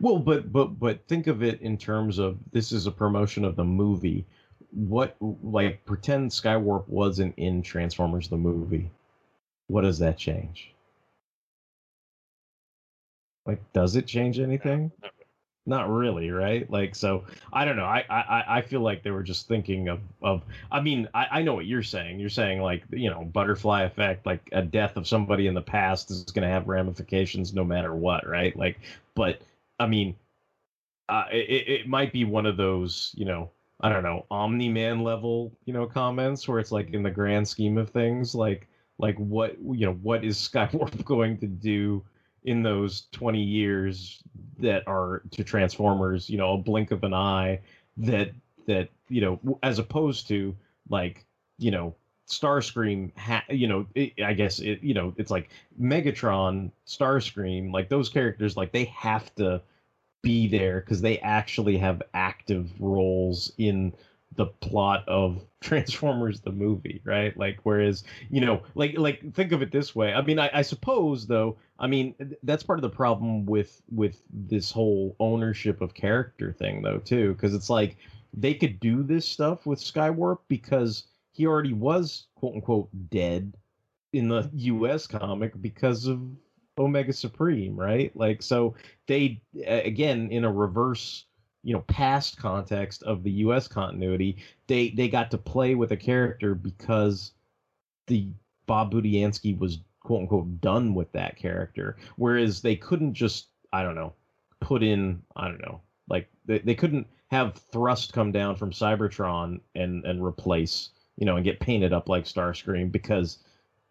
Well, but but but think of it in terms of this is a promotion of the movie. What like pretend Skywarp wasn't in Transformers the movie. What does that change? Like, does it change anything? Not really, right? Like, so I don't know. I I I feel like they were just thinking of of. I mean, I I know what you're saying. You're saying like you know butterfly effect, like a death of somebody in the past is going to have ramifications no matter what, right? Like, but I mean, uh, it, it might be one of those, you know, I don't know, Omni Man level, you know, comments where it's like in the grand scheme of things, like like what you know, what is Skywarp [LAUGHS] going to do in those 20 years that are to Transformers, you know, a blink of an eye that that, you know, as opposed to like, you know, Starscream, ha- you know, it, I guess it, you know, it's like Megatron, Starscream, like those characters, like they have to be there because they actually have active roles in the plot of [LAUGHS] Transformers the movie, right? Like, whereas you know, like, like think of it this way. I mean, I, I suppose though, I mean, that's part of the problem with with this whole ownership of character thing, though, too, because it's like they could do this stuff with Skywarp because he already was quote unquote dead in the U.S. comic because of Omega Supreme, right? Like, so they again in a reverse, you know, past context of the U.S. continuity, they they got to play with a character because the Bob Budiansky was quote unquote done with that character, whereas they couldn't just I don't know put in I don't know like they, they couldn't have thrust come down from Cybertron and and replace you know and get painted up like Starscream because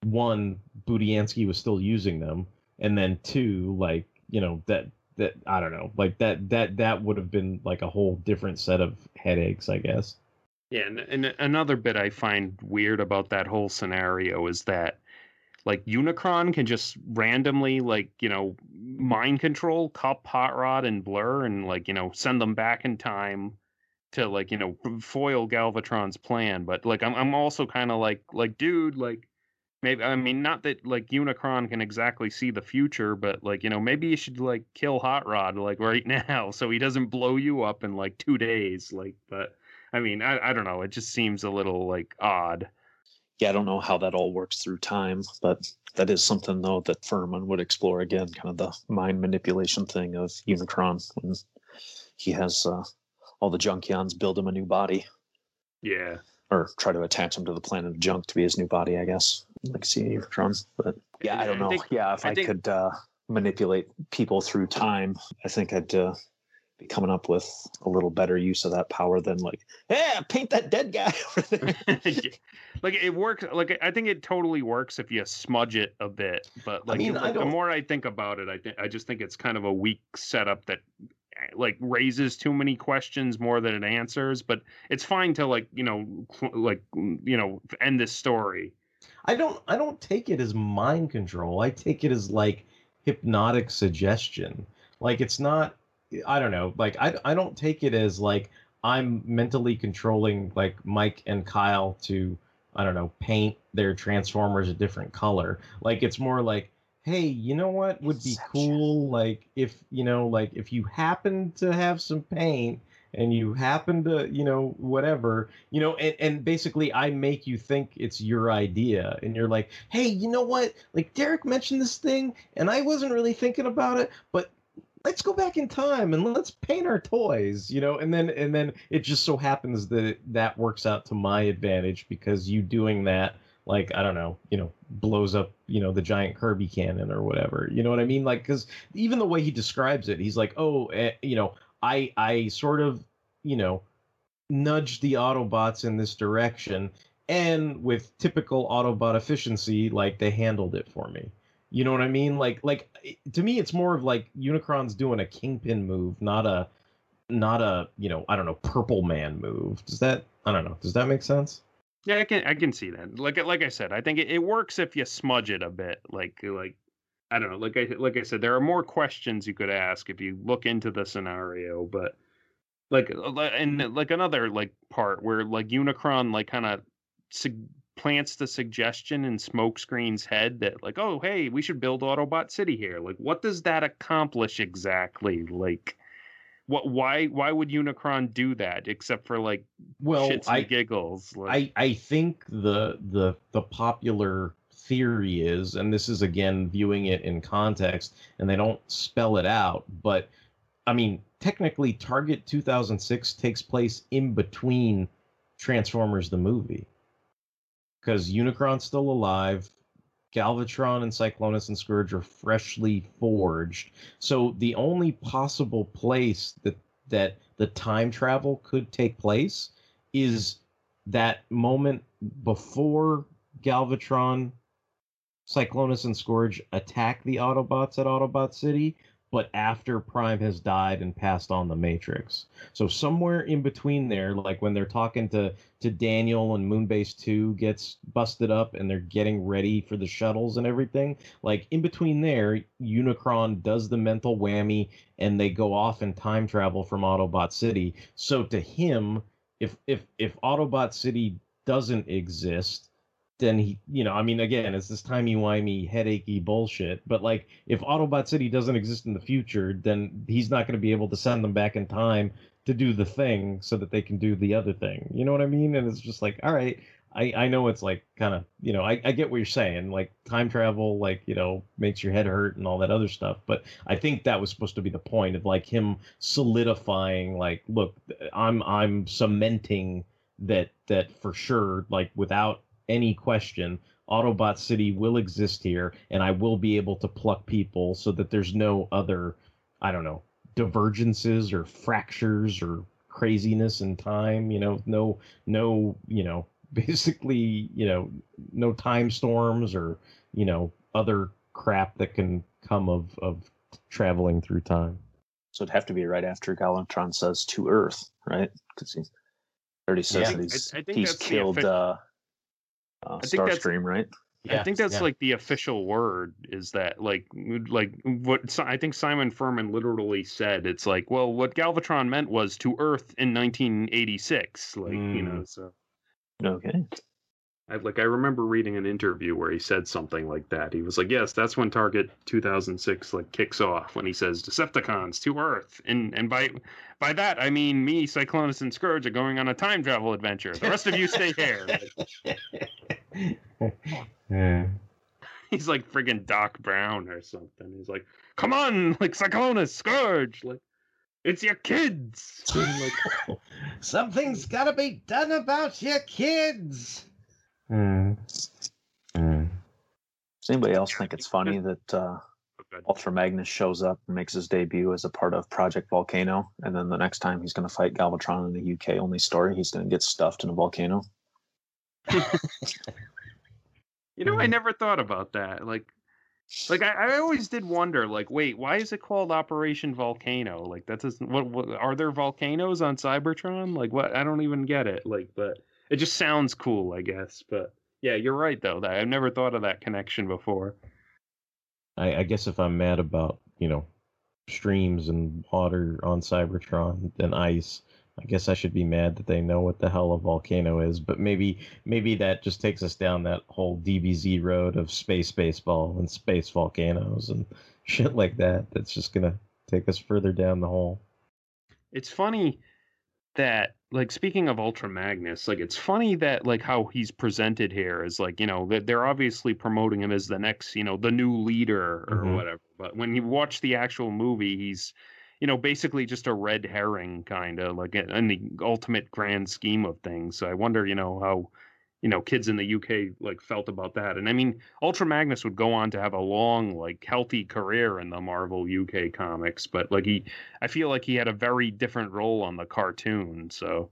one Budiansky was still using them and then two like you know that that I don't know like that that that would have been like a whole different set of headaches I guess. Yeah, and, and another bit I find weird about that whole scenario is that like Unicron can just randomly like, you know, mind control Kup, Hot Rod, and Blurr and like, you know, send them back in time to like, you know, foil Galvatron's plan. But like I'm I'm also kind of like like, dude, like maybe I mean not that like Unicron can exactly see the future, but like you know maybe you should like kill Hot Rod like [LAUGHS] right now so he doesn't blow you up in like two days. Like, but I mean I I don't know. It just seems a little like odd. Yeah, I don't know how that all works through time, but that is something though that Furman would explore again, kind of the mind manipulation thing of Unicron when he has uh, all the Junkions build him a new body Yeah. Or try to attach him to the planet of junk to be his new body, I guess. Like see Unicron. But yeah, I don't know. think- yeah, if I I, think- could uh, manipulate people through time, I think I'd uh, be coming up with a little better use of that power than like, yeah, paint that dead guy [LAUGHS] over there. [LAUGHS] like it works like i think it totally works if you smudge it a bit but like, mean, I like, the more i think about it i think i just think it's kind of a weak setup that like raises too many questions more than it answers but it's fine to like you know like mm, you know end this story I don't I don't take it as mind control. I take it as like hypnotic suggestion. Like it's not I don't know. Like I I don't take it as like I'm mentally controlling like Mike and Kyle to I don't know, paint their transformers a different color. Like it's more like hey, you know what would be cool like if, you know, like if you happen to have some paint and you happen to you know whatever you know and, and basically i make you think it's your idea and you're like hey you know what? Like derek mentioned this thing and i wasn't really thinking about it but let's go back in time and let's paint our toys you know and then and then it just so happens that it, that works out to my advantage because you doing that like i don't know you know blows up you know the giant kirby cannon or whatever you know what i mean like because even the way he describes it he's like oh eh, you know I I sort of, you know, nudged the Autobots in this direction, and with typical Autobot efficiency, like they handled it for me. You know what I mean? Like like to me, it's more of like Unicron's doing a Kingpin move, not a not a you know I don't know Purple Man move. Does that I don't know? Does that make sense? Yeah i can i can see that. Like like i said i think it, it works if you smudge it a bit like like i don't know like i like i said there are more questions you could ask if you look into the scenario but like uh, and like another like part where like unicron like kind of plants the suggestion in smokescreen's head that like oh hey we should build autobot city here. Like what does that accomplish exactly? Like what why why would unicron do that except for like Well, shits I- and giggles like, I I think the the the popular theory is, and this is again viewing it in context, and they don't spell it out, but I mean technically, Target 2006 takes place in between Transformers the movie, because Unicron's still alive. Galvatron and Cyclonus and Scourge are freshly forged. So the only possible place that that the time travel could take place is that moment before Galvatron, Cyclonus, and Scourge attack the Autobots at Autobot City, but after Prime has died and passed on the Matrix. So somewhere in between there, like when they're talking to to Daniel and Moonbase 2 gets busted up and they're getting ready for the shuttles and everything, like in between there, Unicron does the mental whammy and they go off and time travel from Autobot City. So to him, if if if Autobot City doesn't exist, then he, you know, I mean, again, it's this timey wimey, headachy bullshit. But like, if Autobot City doesn't exist in the future, then he's not going to be able to send them back in time to do the thing so that they can do the other thing. You know what I mean? And it's just like, all right, I I know it's like kind of, you know, I I get what you're saying. Like time travel, like you know, makes your head hurt and all that other stuff. But I think that was supposed to be the point of like him solidifying, like, look, I'm I'm cementing that that for sure, like without any question, Autobot City will exist here, and I will be able to pluck people so that there's no other, I don't know, divergences or fractures or craziness in time. You know, no, no, you know, [LAUGHS] basically, you know, no time storms or you know other crap that can come of of traveling through time. So it'd have to be right after Galvatron says to Earth, right? Because he already says Yeah. that he's, I- I think he's killed offi- uh, uh, I think that's- Starscream, right? I think that's like the official word is that like like what I think Simon Furman literally said. It's like, well, what Galvatron meant was to Earth in 1986. Like you know, Mm. so Okay. I like I remember reading an interview where he said something like that. He was like, "Yes, that's when Target 2006 like kicks off when he says Decepticons to Earth." And and by by that I mean me, Cyclonus and Scourge are going on a time travel adventure. The rest of you stay here. Yeah. [LAUGHS] He's like friggin' Doc Brown or something. He's like, "Come on, like Cyclonus, Scourge, like it's your kids." Like, [LAUGHS] Something's got to be done about your kids. Mm. Mm. Does anybody else think it's funny that uh, Ultra Magnus shows up and makes his debut as a part of Project Volcano, and then the next time he's going to fight Galvatron in the UK only story, he's going to get stuffed in a volcano? [LAUGHS] You know, I never thought about that. Like, like I, I always did wonder. Like, wait, why is it called Operation Volcano? Like, that doesn't. What, what are there volcanoes on Cybertron? Like, what? I don't even get it. Like, but it just sounds cool, I guess. But yeah, you're right though. That I've never thought of that connection before. I, I guess if I'm mad about you know streams and water on Cybertron and ice, I guess I should be mad that they know what the hell a volcano is. But maybe maybe that just takes us down that whole DBZ road of space baseball and space volcanoes and [LAUGHS] shit like that. That's just gonna take us further down the hole. It's funny that like speaking of Ultra Magnus, like it's funny that like how he's presented here is like you know that they're obviously promoting him as the next you know the new leader or Mhm. whatever. But when you watch the actual movie, he's you know basically just a red herring kind of like in in the ultimate grand scheme of things. So I wonder you know how you know kids in the UK like felt about that. And I mean Ultra Magnus would go on to have a long like healthy career in the Marvel UK comics, but like he I feel like he had a very different role on the cartoon. So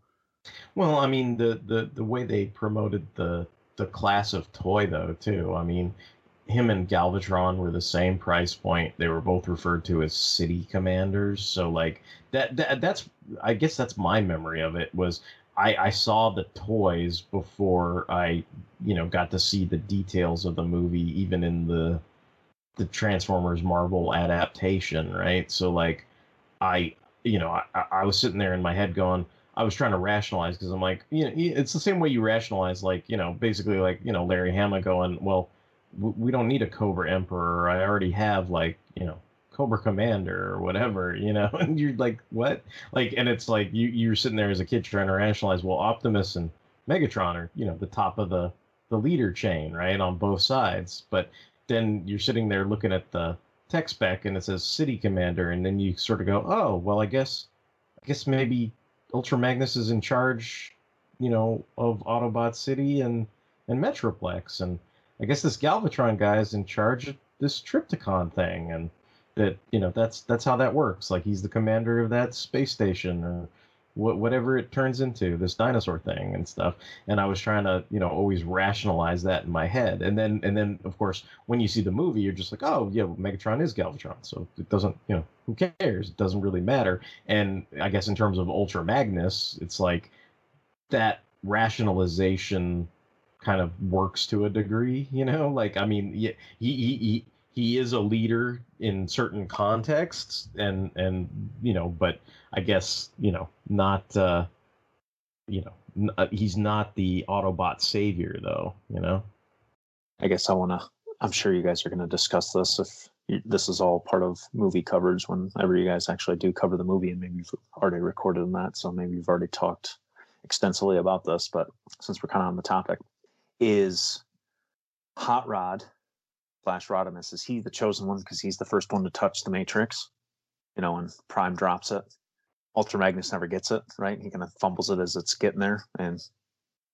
Well, I mean the the the way they promoted the the class of toy though too. I mean, him and Galvatron were the same price point. They were both referred to as city commanders. So like that, that that's I guess that's my memory of it was I I saw the toys before I you know got to see the details of the movie even in the the Transformers Marvel adaptation, right? So like I you know I, I- was sitting there in my head going I was trying to rationalize because I'm like, you know, it's the same way you rationalize, like, you know, basically like, you know, Larry Hama going, well, we don't need a Cobra Emperor. I already have like, you know, Cobra Commander or whatever, you know, [LAUGHS] and you're like, what? Like, and it's like you you're sitting there as a kid trying to rationalize, well, Optimus and Megatron are, you know, the top of the the leader chain, right, on both sides. But then you're sitting there looking at the tech spec and it says City Commander, and then you sort of go, oh, well, I guess, I guess maybe Ultra Magnus is in charge, you know, of Autobot City and and Metroplex, and I guess this Galvatron guy is in charge of this Trypticon thing, and that you know that's that's how that works. Like he's the commander of that space station or wh- whatever it turns into, this dinosaur thing and stuff. And I was trying to you know always rationalize that in my head, and then and then of course when you see the movie, you're just like, oh yeah, Megatron is Galvatron, so it doesn't you know who cares? It doesn't really matter. And I guess in terms of Ultra Magnus, it's like that rationalization kind of works to a degree, you know? Like I mean, he he he, he is a leader in certain contexts and and you know, but I guess, you know, not uh you know, n- uh, he's not the Autobot savior though, you know. I guess I want to. I'm sure you guys are going to discuss this if this is all part of movie coverage whenever you guys actually do cover the movie, and maybe you've already recorded on that, so maybe you've already talked extensively about this. But since we're kind of on the topic, is Hot Rod slash Rodimus is he the chosen one because he's the first one to touch the Matrix? You know, when Prime drops it, Ultra Magnus never gets it, right? He kind of fumbles it as it's getting there, and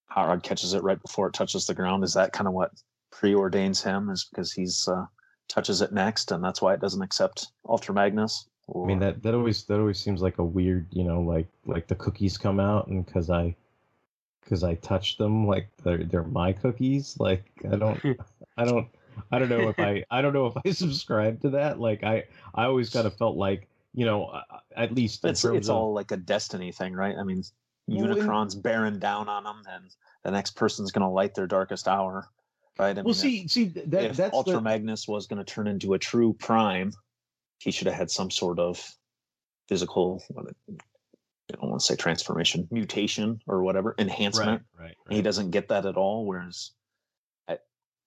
Hot Rod catches it right before it touches the ground. Is that kind of what preordains him? Is because he's uh, touches it next, and that's why it doesn't accept Ultra Magnus? I mean that that always that always seems like a weird, you know, like like the cookies come out and cuz I cuz I touched them like they're they're my cookies. Like I don't [LAUGHS] I don't [LAUGHS] I don't know if I I don't know if I [LAUGHS] subscribe to that. Like I I always kind of felt like, you know, uh, at least it's it's of- all like a destiny thing, right? I mean, Well, Unicron's bearing down on them, and the next person's going to light their darkest hour, right? I mean, Well, if- see see that if that's Ultra the, Magnus was going to turn into a true Prime, he should have had some sort of physical I don't want to say transformation, mutation or whatever, enhancement. Right, right, And he doesn't get that at all. Whereas, I-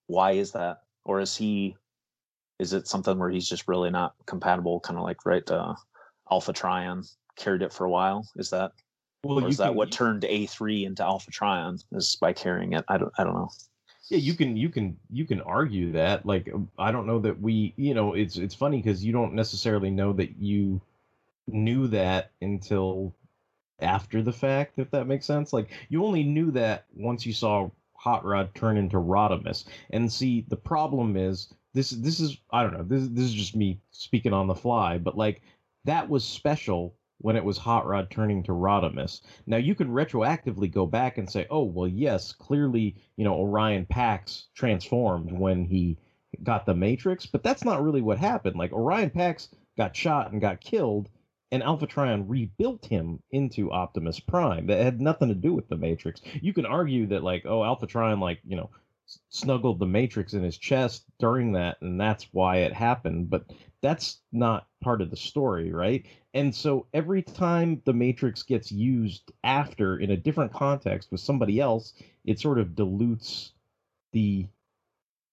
why is that? Or is he? Is it something where he's just really not compatible? Kind of like right, uh, Alpha Trion carried it for a while. Is that? Well, is that can- what turned A three into Alpha Trion? Is by carrying it? I don't. I don't know. Yeah, you can you can you can argue that. Like I don't know that we, you know, it's it's funny because you don't necessarily know that you knew that until after the fact, if that makes sense. Like you only knew that once you saw Hot Rod turn into Rodimus. And see, the problem is this this is I don't know, this this is just me speaking on the fly, but like that was special when it was Hot Rod turning to Rodimus. Now you can retroactively go back and say, oh well, yes, clearly you know Orion Pax transformed when he got the Matrix, but that's not really what happened. Like Orion Pax got shot and got killed, and Alpha Trion rebuilt him into Optimus Prime. That had nothing to do with the Matrix. You can argue that like, oh, Alpha Trion like you know snuggled the Matrix in his chest during that, and that's why it happened. But that's not part of the story, right? And so every time the Matrix gets used after in a different context with somebody else, it sort of dilutes the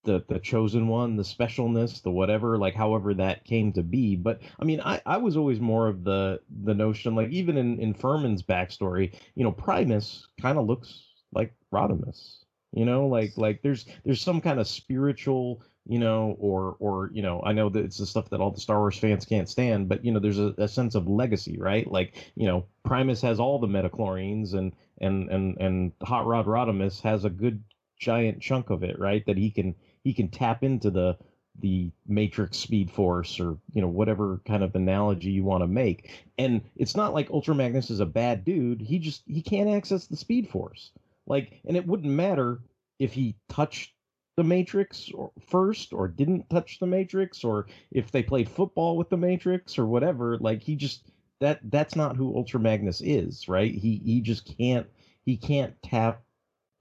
the the chosen one, the specialness, the whatever, like however that came to be. But I mean, I I was always more of the the notion, like even in in Furman's backstory, you know, Primus kind of looks like Rodimus. You know, like like there's there's some kind of spiritual you know, or or you know, I know that it's the stuff that all the Star Wars fans can't stand, but you know, there's a, a sense of legacy, right? Like, you know, Primus has all the midi-chlorians, and and and and Hot Rod Rodimus has a good giant chunk of it, right? That he can he can tap into the the matrix speed force or you know whatever kind of analogy you want to make. And it's not like ultra magnus is a bad dude he just he can't access the speed force. Like and it wouldn't matter if he touched the matrix or first or didn't touch the matrix or if they played football with the matrix or whatever like he just that that's not who ultra magnus is right? He he just can't he can't tap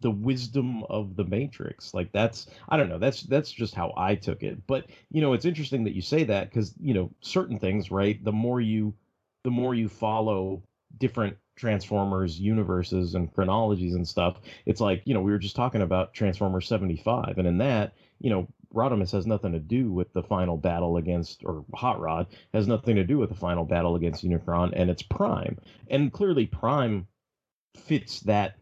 the wisdom of the matrix like that's i don't know that's that's just how i took it. But you know it's interesting that you say that because you know certain things right the more you the more you follow different transformers universes and chronologies and stuff it's like you know we were just talking about transformers 75 and in that you know rodimus has nothing to do with the final battle against or hot rod has nothing to do with the final battle against unicron and it's prime. And clearly prime fits that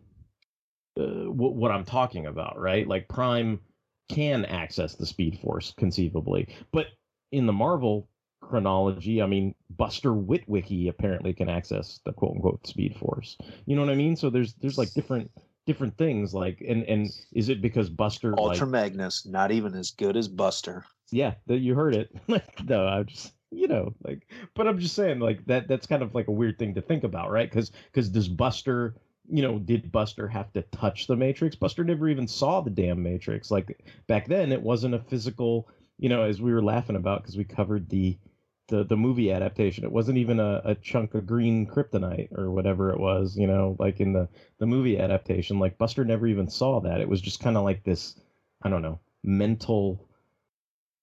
uh, what, what I'm talking about, right? Like Prime can access the Speed Force conceivably, but in the Marvel chronology, I mean, Buster Witwicky apparently can access the quote unquote Speed Force. You know what I mean? So there's there's like different different things like and and is it because Buster Ultra like, Magnus, not even as good as Buster. yeah, that you heard it. [LAUGHS] no, I'm just you know like, but I'm just saying like that that's kind of like a weird thing to think about, right? Because because does Buster you know, did Buster have to touch the Matrix? Buster never even saw the damn Matrix. Like back then, it wasn't a physical. You know, as we were laughing about because we covered the the the movie adaptation. It wasn't even a, a chunk of green kryptonite or whatever it was. You know, like in the the movie adaptation, like Buster never even saw that. It was just kind of like this. I don't know, mental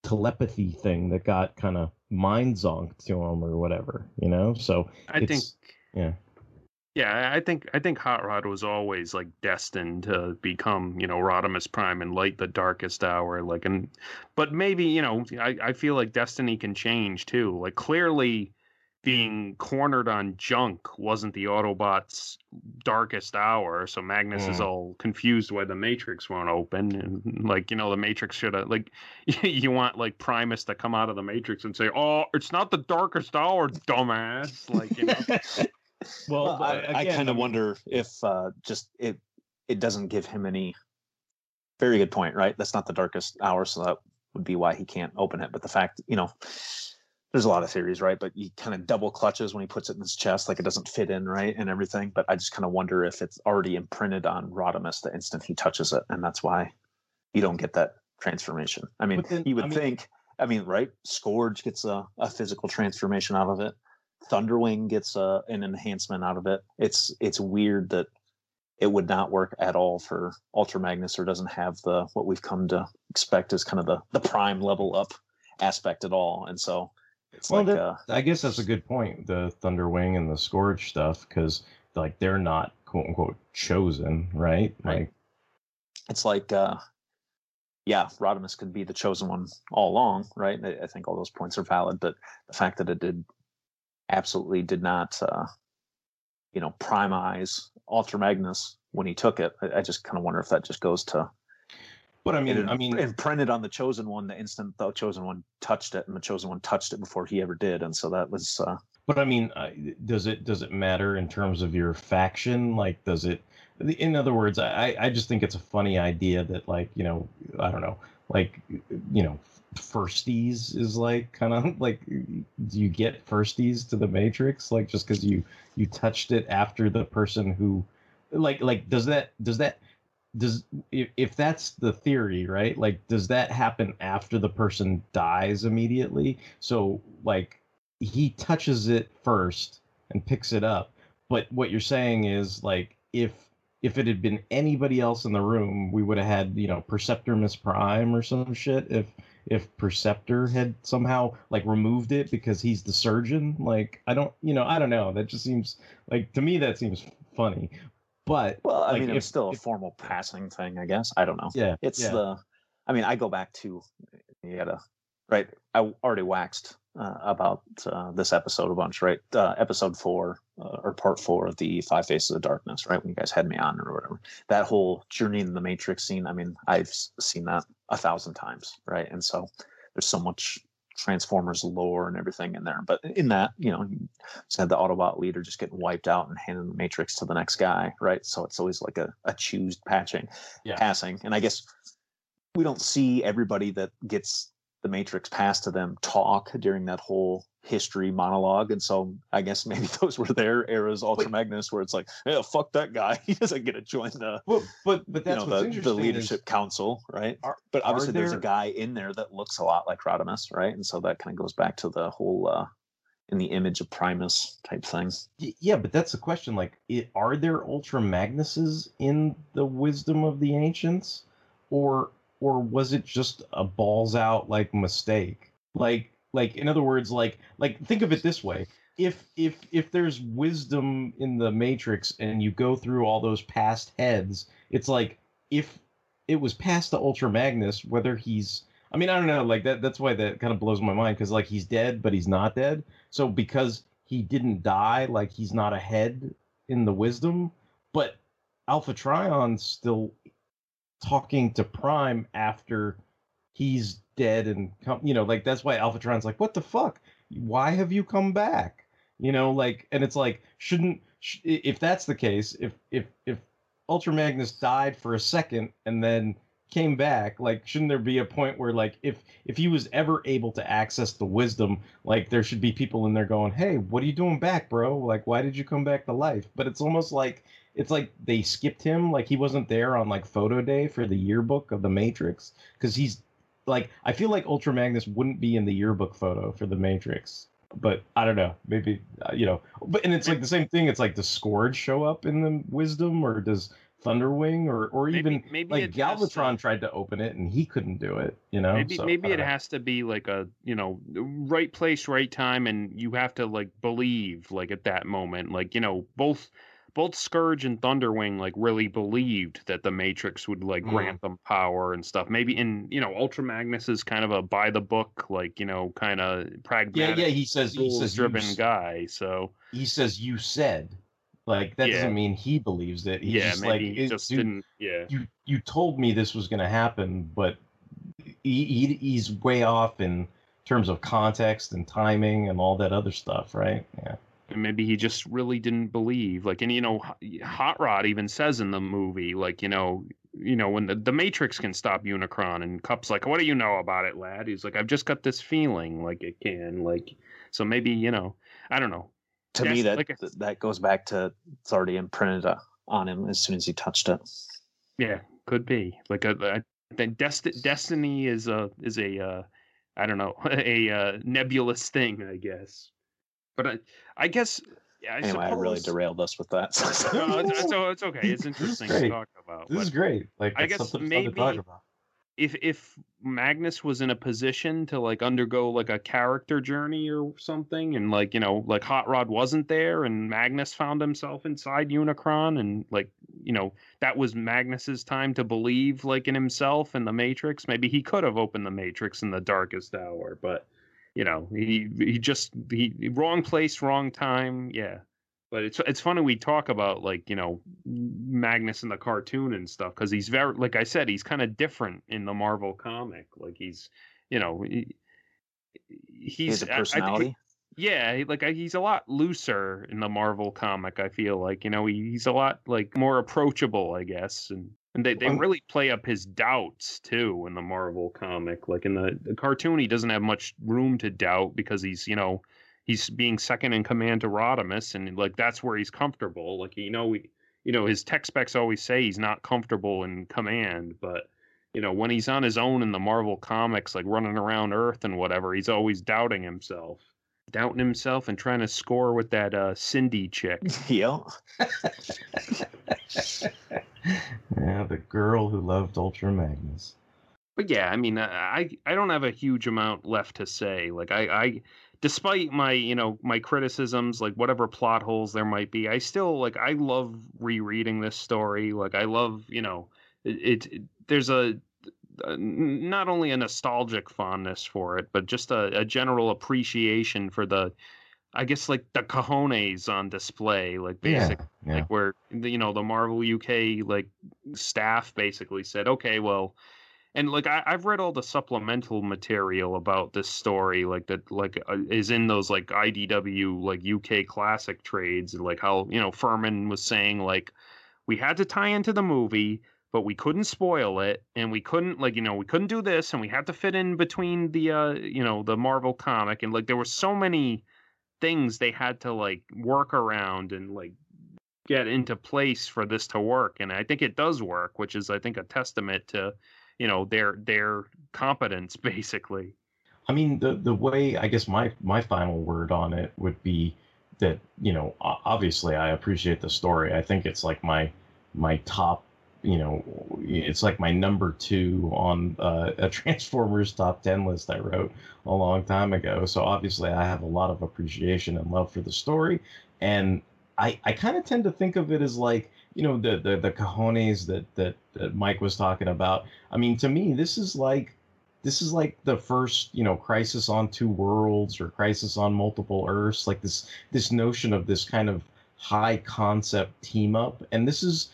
telepathy thing that got kind of mind zonked to him or whatever. You know, so I think yeah. Yeah, I think I think Hot Rod was always like destined to become, you know, Rodimus Prime and light the darkest hour. Like, and but maybe you know, I I feel like destiny can change too. Like clearly, being cornered on junk wasn't the Autobots' darkest hour. So Magnus is Mm. all confused why the Matrix won't open, and like you know, the Matrix should have like [LAUGHS] you want like Primus to come out of the Matrix and say, "Oh, it's not the darkest hour, dumbass." Like you know. [LAUGHS] Well, Well, I, but I kind of wonder if uh, just it it doesn't give him any. Very good point, right? That's not the darkest hour, so that would be why he can't open it. But the fact, you know, there's a lot of theories, right? But he kind of double clutches when he puts it in his chest, like it doesn't fit in, right, and everything. But I just kind of wonder if it's already imprinted on Rodimus the instant he touches it, and that's why you don't get that transformation. I mean, then- you would I mean- think. I mean, right? Scourge gets a, a physical transformation out of it. Thunderwing gets a, an enhancement out of it. It's it's weird that it would not work at all for Ultra Magnus or doesn't have the what we've come to expect as kind of the the prime level up aspect at all. And so It's well, like that, uh, I guess that's a good point. The Thunderwing and the Scourge stuff, because like they're not quote unquote chosen, right? Right. Like, it's like uh yeah rodimus could be the chosen one all along right I, I think all those points are valid but the fact that it did absolutely did not uh you know primize ultra magnus when he took it i, I just kind of wonder if that just goes to but I mean, it I mean, and imprinted on the chosen one the instant the chosen one touched it and the chosen one touched it before he ever did and so that was uh But I mean, does it does it matter in terms of your faction? Like, does it? In other words, I I just think it's a funny idea that like you know I don't know like you know firsties is like kind of [LAUGHS] like do you get firsties to the Matrix? Like just because you you touched it after the person who like like does that does that does if, if that's the theory right? Like does that happen after the person dies immediately? So like he touches it first and picks it up. But what you're saying is like if if it had been anybody else in the room we would have had you know perceptor miss prime or some shit if if perceptor had somehow like removed it because he's the surgeon like i don't you know i don't know. That just seems like to me that seems funny. But well i like, mean if- it's still a formal passing thing i guess. I don't know. Yeah it's yeah. the i mean i go back to you gotta right i already waxed uh, about uh, this episode a bunch right? Uh, episode four uh, or part four of the five faces of darkness right? When you guys had me on or whatever. That whole journey in the matrix scene i mean i've seen that a thousand times right? And so there's so much transformers lore and everything in there. But in that you know you had the autobot leader just getting wiped out and handing the matrix to the next guy right? So it's always like a, a choose patching Yeah. passing. And i guess we don't see everybody that gets the matrix passed to them talk during that whole history monologue. And so i guess [LAUGHS] maybe those were their eras ultra magnus where it's like yeah fuck that guy. [LAUGHS] He doesn't get to join the Well, but but you that's know what's the, the is- leadership council right? Are- but obviously there's a guy in there that looks a lot like rodimus right? And so that kind of goes back to the whole uh in the image of primus type thing. Yeah, but that's the question. Like, it, are there Ultra Magnuses in the wisdom of the ancients, or or was it just a balls out like mistake? Like, like in other words, like like think of it this way: if if if there's wisdom in the Matrix and you go through all those past heads, it's like if it was past the Ultra Magnus, whether he's I mean, I don't know, like that that's why that kind of blows my mind because like he's dead, but he's not dead. So because he didn't die, like he's not ahead in the wisdom, but Alpha trion still talking to Prime after he's dead and come you know, like that's why Alpha Trion's like, What the fuck? Why have you come back? You know, like and it's like, shouldn't sh- if that's the case, if if if Ultra Magnus died for a second and then came back like shouldn't there be a point where like if if he was ever able to access the wisdom like there should be people in there going hey what are you doing back bro like why did you come back to life but it's almost like it's like they skipped him like he wasn't there on like photo day for the yearbook of the matrix because he's like i feel like ultra magnus wouldn't be in the yearbook photo for the matrix but i don't know maybe uh, you know but and it's like the same thing it's like the scourge show up in the wisdom or does thunderwing or or even maybe, maybe like has to- Galvatron tried to open it and he couldn't do it. You know, maybe So, maybe it know. has to be like a you know right place right time and you have to like believe like at that moment like you know both both scourge and thunderwing like really believed that the matrix would like Mm. grant them power and stuff maybe in you know ultra magnus is kind of a by the book like you know kind of pragmatic yeah. yeah. He says he says driven s- guy so He says you said. Like that Yeah. doesn't mean he believes it. He's yeah just like he "It- just dude, didn't yeah you you told me this was going to happen, but he, he he's way off in terms of context and timing and all that other stuff, right? Yeah. And maybe he just really didn't believe like and you know hot rod even says in the movie like you know you know when the, the matrix can stop unicron and Kup's like what do you know about it lad? He's like i've just got this feeling like it can like so maybe you know i don't know. To me that like th- that goes back to it's already imprinted uh, on him as soon as he touched it. Yeah could be like a, a then desti- destiny is a is a uh i don't know [LAUGHS] a uh, nebulous thing i guess. But i i guess yeah, I anyway i really derailed us with that [LAUGHS] No, it's, it's, [LAUGHS] it's okay. It's interesting to talk about. This is great. Like I guess something to talk maybe- about. if if Magnus was in a position to like undergo like a character journey or something, and like you know like Hot Rod wasn't there, and Magnus found himself inside Unicron, and like you know that was Magnus's time to believe like in himself and the Matrix. Maybe he could have opened the Matrix in the darkest hour, but you know he he just he wrong place, wrong time. Yeah, but it's it's funny we talk about like you know Magnus in the cartoon and stuff because he's very like I said he's kind of different in the Marvel comic. Like he's you know he, he's He a I- I personality. he- yeah, like he's a lot looser in the Marvel comic. I feel like you know he, he's a lot like more approachable, I guess, and and they, they Um, really play up his doubts too in the Marvel comic. Like in the, the cartoon, he doesn't have much room to doubt because he's you know he's being second in command to Rodimus, and like that's where he's comfortable. Like you know, we you know his tech specs always say he's not comfortable in command, but you know when he's on his own in the Marvel comics, like running around Earth and whatever, he's always doubting himself, doubting himself, and trying to score with that uh, Cindy chick. [LAUGHS] yeah. [LAUGHS] girl who loved Ultra Magnus. but yeah, I mean, I I don't have a huge amount left to say. Like I, I despite my you know my criticisms, like whatever plot holes there might be, I still like I love rereading this story. Like I love you know it. it there's a not only a nostalgic fondness for it, but just a, a general appreciation for the. I guess like the cojones on display, like Yeah, basic yeah. like where you know the Marvel UK like staff basically said, okay, well, and like I, I've read all the supplemental material about this story, like that, like uh, is in those like IDW like UK classic trades, and like how you know Furman was saying like we had to tie into the movie, but we couldn't spoil it, and we couldn't like you know we couldn't do this, and we had to fit in between the uh you know the Marvel comic, and like there were so many things they had to like work around and like get into place for this to work and i think it does work which is i think a testament to you know their their competence [LAUGHS] basically I mean, the the way I guess my my final word on it would be that you know obviously I appreciate the story. I think it's like my my top you know it's like my number two on uh, a [LAUGHS] Transformers top ten list I wrote a long time ago. So obviously I have a lot of appreciation and love for the story, and I I kind of tend to think of it as like you know the the the cojones that that, that Mike was talking about. I mean, to me, this is like this is like the first you know crisis on two worlds or crisis on multiple earths like this this notion of this kind of high concept team up and this is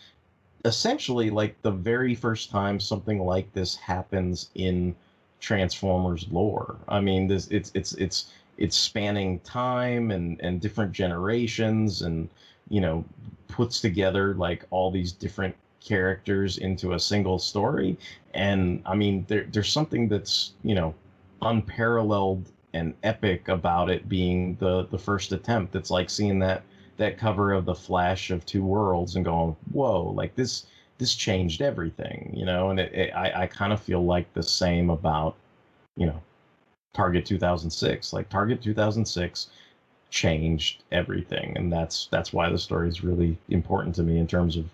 essentially like the very first time something like this happens in transformers lore. I mean this it's it's it's it's spanning time and and different generations and you know puts together like all these different characters into a single story. And i mean there, there's something that's you know unparalleled and epic about it being the the first attempt. It's like seeing that that cover of the flash of two worlds and going whoa like this this changed everything you know and it, it, i i kind of feel like the same about you know target 2006 like target 2006 changed everything and that's that's why the story is really important to me in terms of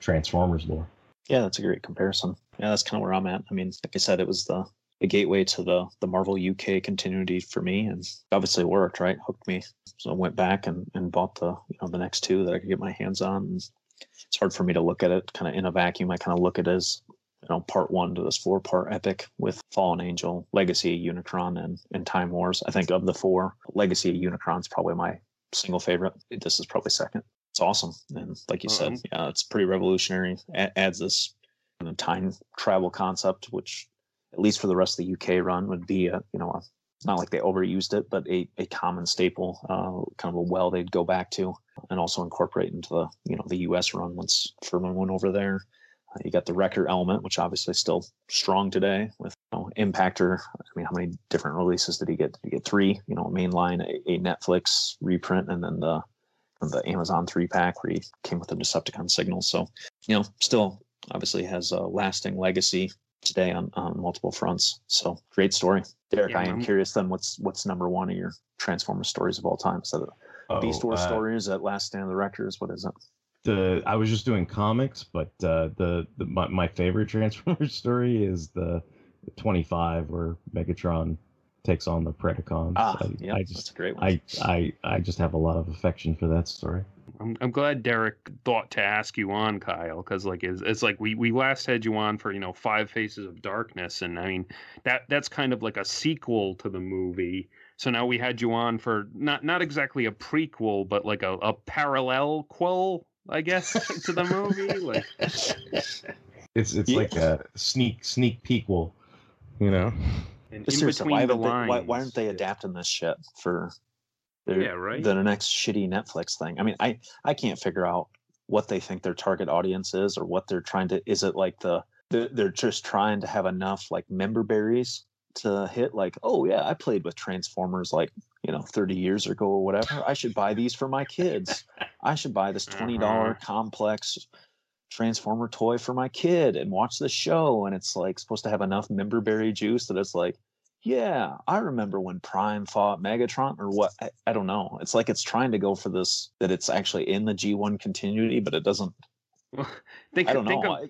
transformers lore Yeah, that's a great comparison. Yeah, that's kind of where I'm at. I mean, like I said, it was the the gateway to the the Marvel UK continuity for me, and obviously it worked, right? Hooked me. So I went back and, and bought the you know the next two that I could get my hands on. And it's hard for me to look at it kind of in a vacuum. I kind of look at it as you know part one to this four part epic with Fallen Angel, Legacy Unicron, and and Time Wars. I think of the four, Legacy of Unicron is probably my single favorite. This is probably second. It's awesome, and like you said, Um, yeah, it's pretty revolutionary. A- adds this you know, time travel concept, which at least for the rest of the UK run would be a you know a, not like they overused it, but a, a common staple, uh, kind of a well they'd go back to, and also incorporate into the you know the US run once Furman went over there. Uh, you got the Wrecker element, which obviously is still strong today with you know, Impactor. I mean, how many different releases did he get? Did he get three? You know, mainline, a, a Netflix reprint, and then the the Amazon three pack where he came with the Decepticon signal. So, you know, still obviously has a lasting legacy today on, on multiple fronts. So great story. Derek, Yeah, I am I'm- curious then what's what's number one of your Transformers stories of all time? Is that a Beast Oh, Wars uh, story? Is that Last Stand of the Wreckers? What is it? the I was just doing comics, but uh, the, the my, my favorite [LAUGHS] Transformers story is the 25 where Megatron takes on the Predacons. Ah, I, yeah, I that's just a great one. I, I I just have a lot of affection for that story. I'm, I'm glad Derek thought to ask you on Kyle because like it's, it's like we we last had you on for you know Five Faces of Darkness and I mean that that's kind of like a sequel to the movie. So now we had you on for not not exactly a prequel but like a, a parallel quel I guess [LAUGHS] to the movie. Like [LAUGHS] It's it's Yeah. like a sneak sneak pequel, you know. in, Just in seriously, why, between the haven't why, lines. why aren't they adapting this shit for their, Yeah, right. the next shitty Netflix thing? I mean, I I can't figure out what they think their target audience is or what they're trying to. Is it like the they're, they're just trying to have enough like member berries to hit? Like, oh yeah, I played with Transformers like you know 30 years ago or whatever. I should buy these for my kids. I should buy this twenty dollar mm-hmm. complex transformer toy for my kid and watch the show and it's like supposed to have enough member berry juice that it's like yeah i remember when prime fought megatron or what I, I don't know it's like it's trying to go for this that it's actually in the g1 continuity but it doesn't [LAUGHS] think, i don't think know of- I-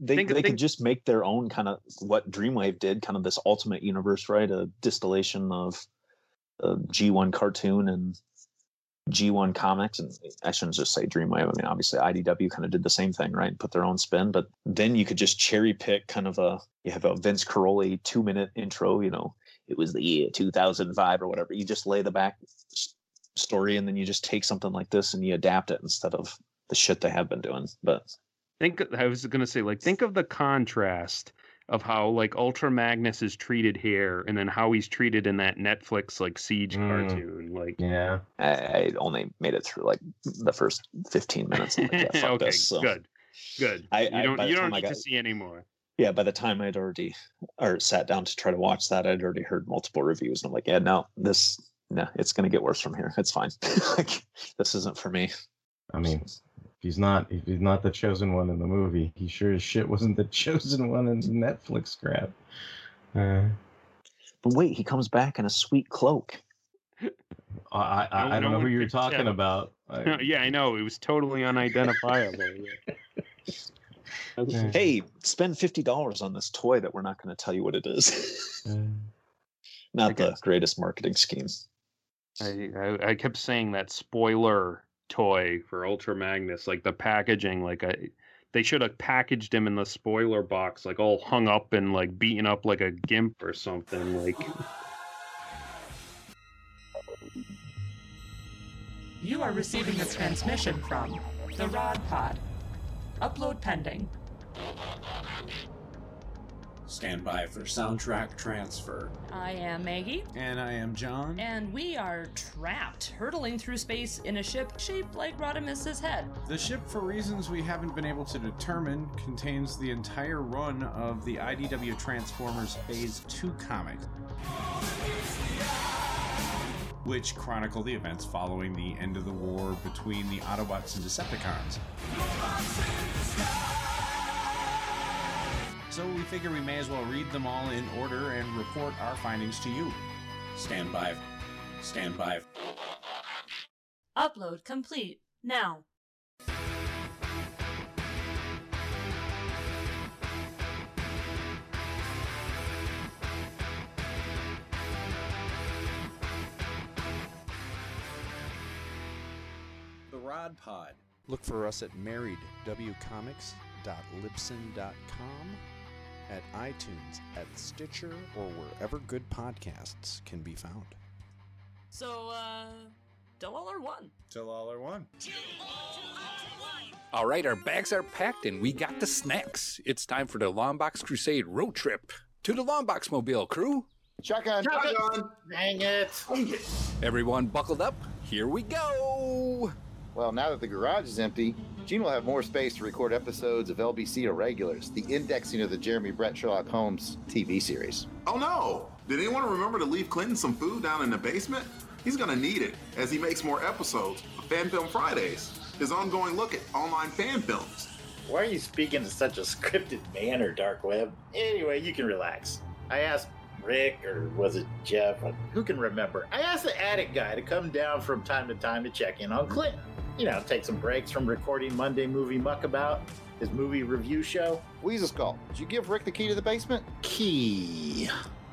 they, think- they think- could just make their own kind of what dreamwave did kind of this ultimate universe right? A distillation of a g1 cartoon and G1 Comics, and I shouldn't just say Dreamwave. I mean, obviously IDW kind of did the same thing, right? And put their own spin, but then you could just cherry pick kind of a you have a Vince Caroli two minute intro. You know, it was the year 2005 or whatever. You just lay the back story, and then you just take something like this and you adapt it instead of the shit they have been doing. But think I was gonna say like think of the contrast of how like Ultra Magnus is treated here and then how he's treated in that Netflix like Siege Mm. cartoon. Like Yeah. I, I only made it through like the first 15 minutes. I'm like, yeah, [LAUGHS] fuck okay, this. So. good, good. I- you don't by you don't time I need to got- see anymore. yeah, by the time I'd already or sat down to try to watch that, I'd already heard multiple reviews, and I'm like, yeah, no, this, no, it's gonna get worse from here. It's fine. [LAUGHS] like, this isn't for me. I mean, if he's not if he's not the chosen one in the movie, he sure as shit wasn't the [LAUGHS] chosen one in the Netflix grab. Uh, But wait, he comes back in a sweet cloak. I I, I, No- I don't no know who you're talking tell. about. I, [LAUGHS] yeah, I know it was totally unidentifiable. Yeah. [LAUGHS] Hey, spend fifty dollars on this toy that we're not going to tell you what it is. uh, not the greatest marketing scheme. I, I I kept saying that spoiler toy for Ultra Magnus, like the packaging, like I they should have packaged him in the spoiler box, like all hung up and like beaten up like a gimp or something. Like You are receiving a transmission from the Rod Pod. Upload pending. Stand by for soundtrack transfer. I am Maggie, And I am John. and we are trapped, hurtling through space in a ship shaped like Rodimus's head. The ship, for reasons we haven't been able to determine, contains the entire run of the IDW Transformers Phase 2 comic, which chronicle the events following the end of the war between the Autobots and Decepticons. So we figure we may as well read them all in order and report our findings to you. Stand by. Stand by. Upload complete. Now. The Rod Pod. Look for us at marriedwcomics.libsyn.com, at iTunes, at Stitcher, or wherever good podcasts can be found. So, uh, till all are one. Till all are one. All right, our bags are packed and we got the snacks. It's time for the Longbox Crusade road trip to the Longbox Mobile crew. Shotgun. Shotgun. Dang it. Everyone buckled up. Here we go. Well, now that the garage is empty, Gene will have more space to record episodes of LBC Irregulars, the indexing of the Jeremy Brett Sherlock Holmes TV series. Oh no! Did anyone remember to leave Clinton some food down in the basement? He's gonna need it as he makes more episodes of Fan Film Fridays, his ongoing look at online fan films. Why are you speaking in such a scripted manner, Dark Web? Anyway, you can relax. I asked Rick, or was it Jeff? Who can remember? I asked the attic guy to come down from time to time to check in on Clinton. You know, take some breaks from recording Monday Movie Muckabout. his movie review show. Weasel Skull, did you give Rick the key to the basement? Key.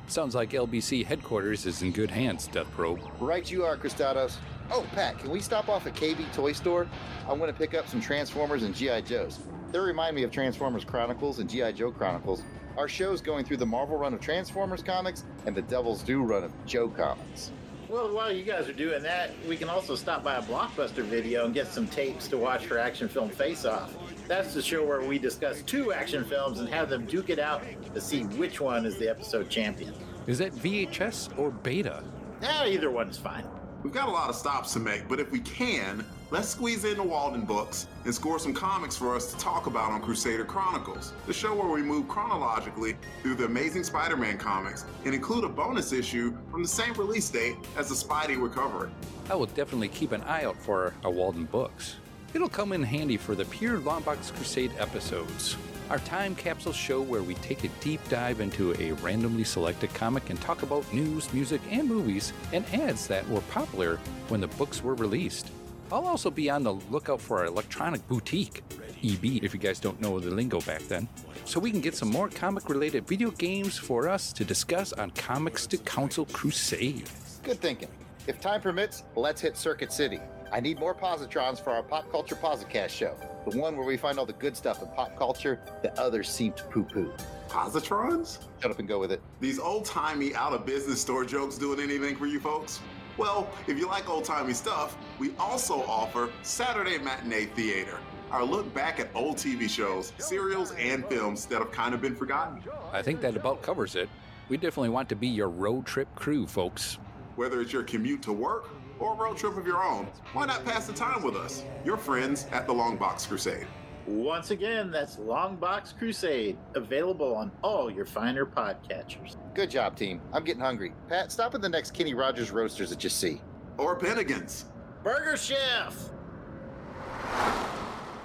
Sounds like LBC headquarters is in good hands, Death Probe. Right you are, Cristados. Oh, Pat, can we stop off at KB Toy Store? I'm going to pick up some Transformers and G.I. Joes. They remind me of Transformers Chronicles and G.I. Joe Chronicles. Our show's going through the Marvel run of Transformers comics and the Devil's Due run of Joe comics. Well, while you guys are doing that, we can also stop by a Blockbuster video and get some tapes to watch for Action Film Face Off. That's the show where we discuss two action films and have them duke it out to see which one is the episode champion. Is that VHS or beta? Yeah, either one's fine. We've got a lot of stops to make, but if we can, let's squeeze in the Walden books and score some comics for us to talk about on Crusader Chronicles, the show where we move chronologically through the Amazing Spider Man comics and include a bonus issue from the same release date as the Spidey Recovery. I will definitely keep an eye out for a Walden Books. It'll come in handy for the pure Longbox Crusade episodes. Our time capsule show where we take a deep dive into a randomly selected comic and talk about news, music, and movies and ads that were popular when the books were released. I'll also be on the lookout for our electronic boutique, EB, if you guys don't know the lingo back then, so we can get some more comic related video games for us to discuss on Comics to Console Crusade. Good thinking. If time permits, let's hit Circuit City. I need more positrons for our Pop Culture Posicast show, the one where we find all the good stuff in pop culture that others seem to poo poo. Positrons? Shut up and go with it. These old timey, out of business store jokes doing anything for you folks? Well, if you like old timey stuff, we also offer Saturday Matinee Theater. Our look back at old TV shows, serials, and films that have kind of been forgotten. I think that about covers it. We definitely want to be your road trip crew, folks. Whether it's your commute to work or a road trip of your own, why not pass the time with us? Your friends at the Long Box Crusade. Once again, that's Longbox Crusade, available on all your finer podcatchers. Good job, team. I'm getting hungry. Pat, stop at the next Kenny Rogers Roasters that you see. Or Bennigan's. Burger Chef!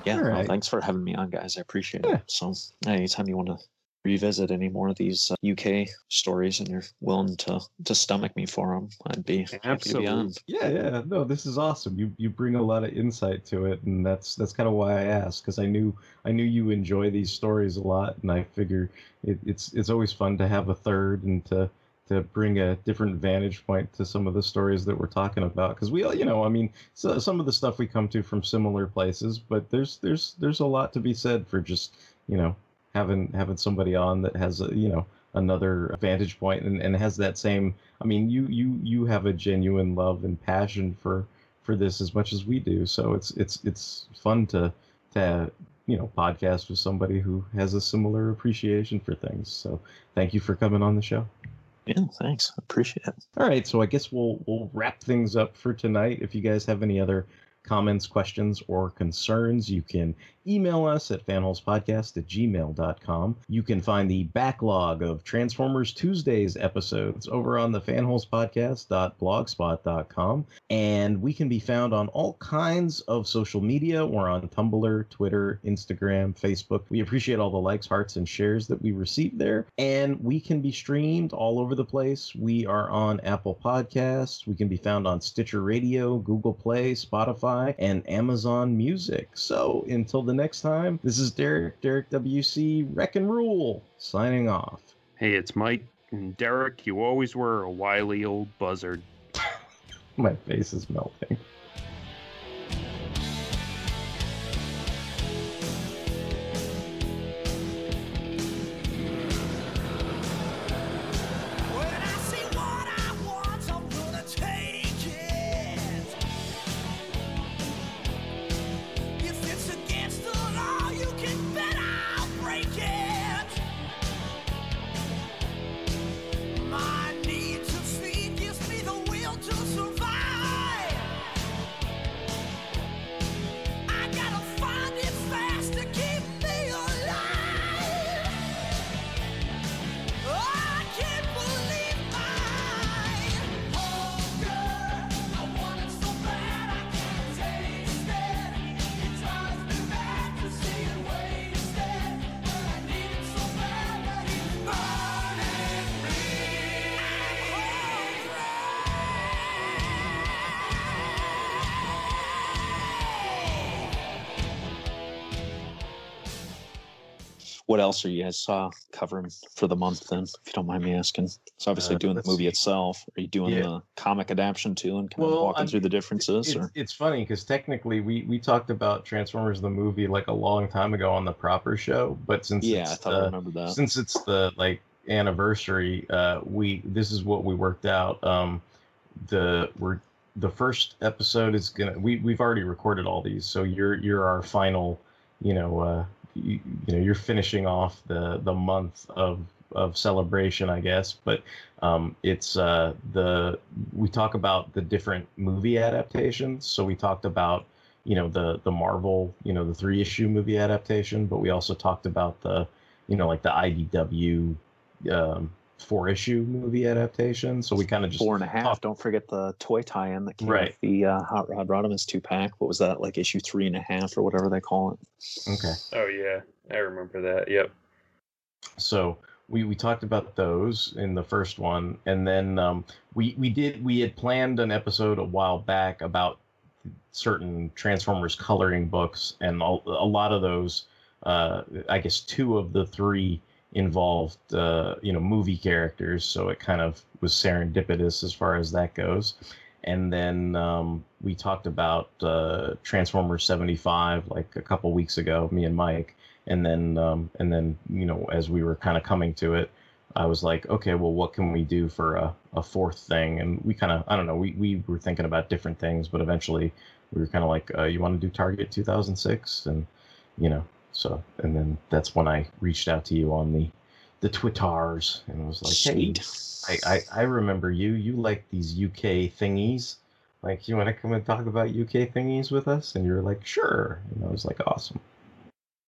Yeah, All well, thanks for having me on, guys. I appreciate it. So, anytime you want to revisit any more of these uh, UK stories and you're willing to to stomach me for them, I'd be happy to be on. Yeah, yeah. No, this is awesome. You you bring a lot of insight to it, and that's that's kind of why I asked because I knew I knew you enjoy these stories a lot, and I figure it, it's it's always fun to have a third and to to bring a different vantage point to some of the stories that we're talking about because we all you know i mean so, some of the stuff we come to from similar places but there's there's there's a lot to be said for just you know having having somebody on that has a you know another vantage point and, and has that same i mean you you you have a genuine love and passion for for this as much as we do so it's it's it's fun to to you know podcast with somebody who has a similar appreciation for things so thank you for coming on the show Yeah, thanks. Appreciate it. all right, so I guess we'll we'll wrap things up for tonight. If you guys have any other comments, questions, or concerns, you can email us at fanholespodcast at gmail.com. You can find the backlog of Transformers Tuesdays episodes over on the fanholespodcast.blogspot.com. And we can be found on all kinds of social media. We're on Tumblr, Twitter, Instagram, Facebook. We appreciate all the likes, hearts, and shares that we receive there. And we can be streamed all over the place. We are on Apple Podcasts. We can be found on Stitcher Radio, Google Play, Spotify, and Amazon Music. So until the next time, this is Derek, Derek WC, Wreck and Rule, signing off. Hey, it's Mike and Derek. You always were a wily old buzzard. [LAUGHS] My face is melting. Else are you guys uh, covering for the month then, if you don't mind me asking? So obviously Uh, doing the movie see. itself. Are you doing Yeah. the comic adaptation too and kind of walking I'm- through the differences? It's, or it's funny because technically we we talked about Transformers the movie like a long time ago on the proper show, but since Yeah, it's I thought I the- remembered that. since it's the like anniversary, uh, we this is what we worked out. Um, the we're the first episode is gonna we we've already recorded all these, so you're you're our final, you know, uh, you, you know you're finishing off the the month of of celebration, I guess. But um, it's uh, the we talk about the different movie adaptations. So we talked about you know the the Marvel, you know the three issue movie adaptation, but we also talked about the you know like the IDW um, four issue movie adaptation. So we kind of just four and a half. Don't forget the toy tie-in that came Right. with the uh, Hot Rod Rodimus two pack. What was that like? Issue three and a half or whatever they call it. Okay. Oh yeah, I remember that. Yep. So we we talked about those in the first one, and then um, we we did we had planned an episode a while back about certain Transformers coloring books, and a, a lot of those, uh, I guess two of the three involved uh, you know movie characters, so it kind of was serendipitous as far as that goes. And then um, we talked about uh, Transformers 75 like a couple weeks ago, me and Mike. And then um, and then you know as we were kind of coming to it i was like okay well what can we do for a, a fourth thing? And we kind of i don't know we, we were thinking about different things but eventually we were kind of like uh, you want to do target 2006 and you know so and then that's when i reached out to you on the the twitters and was like hey I, I i remember you. You like these uk thingies. Like you want to come and talk about uk thingies with us? And you're like sure. And i was like awesome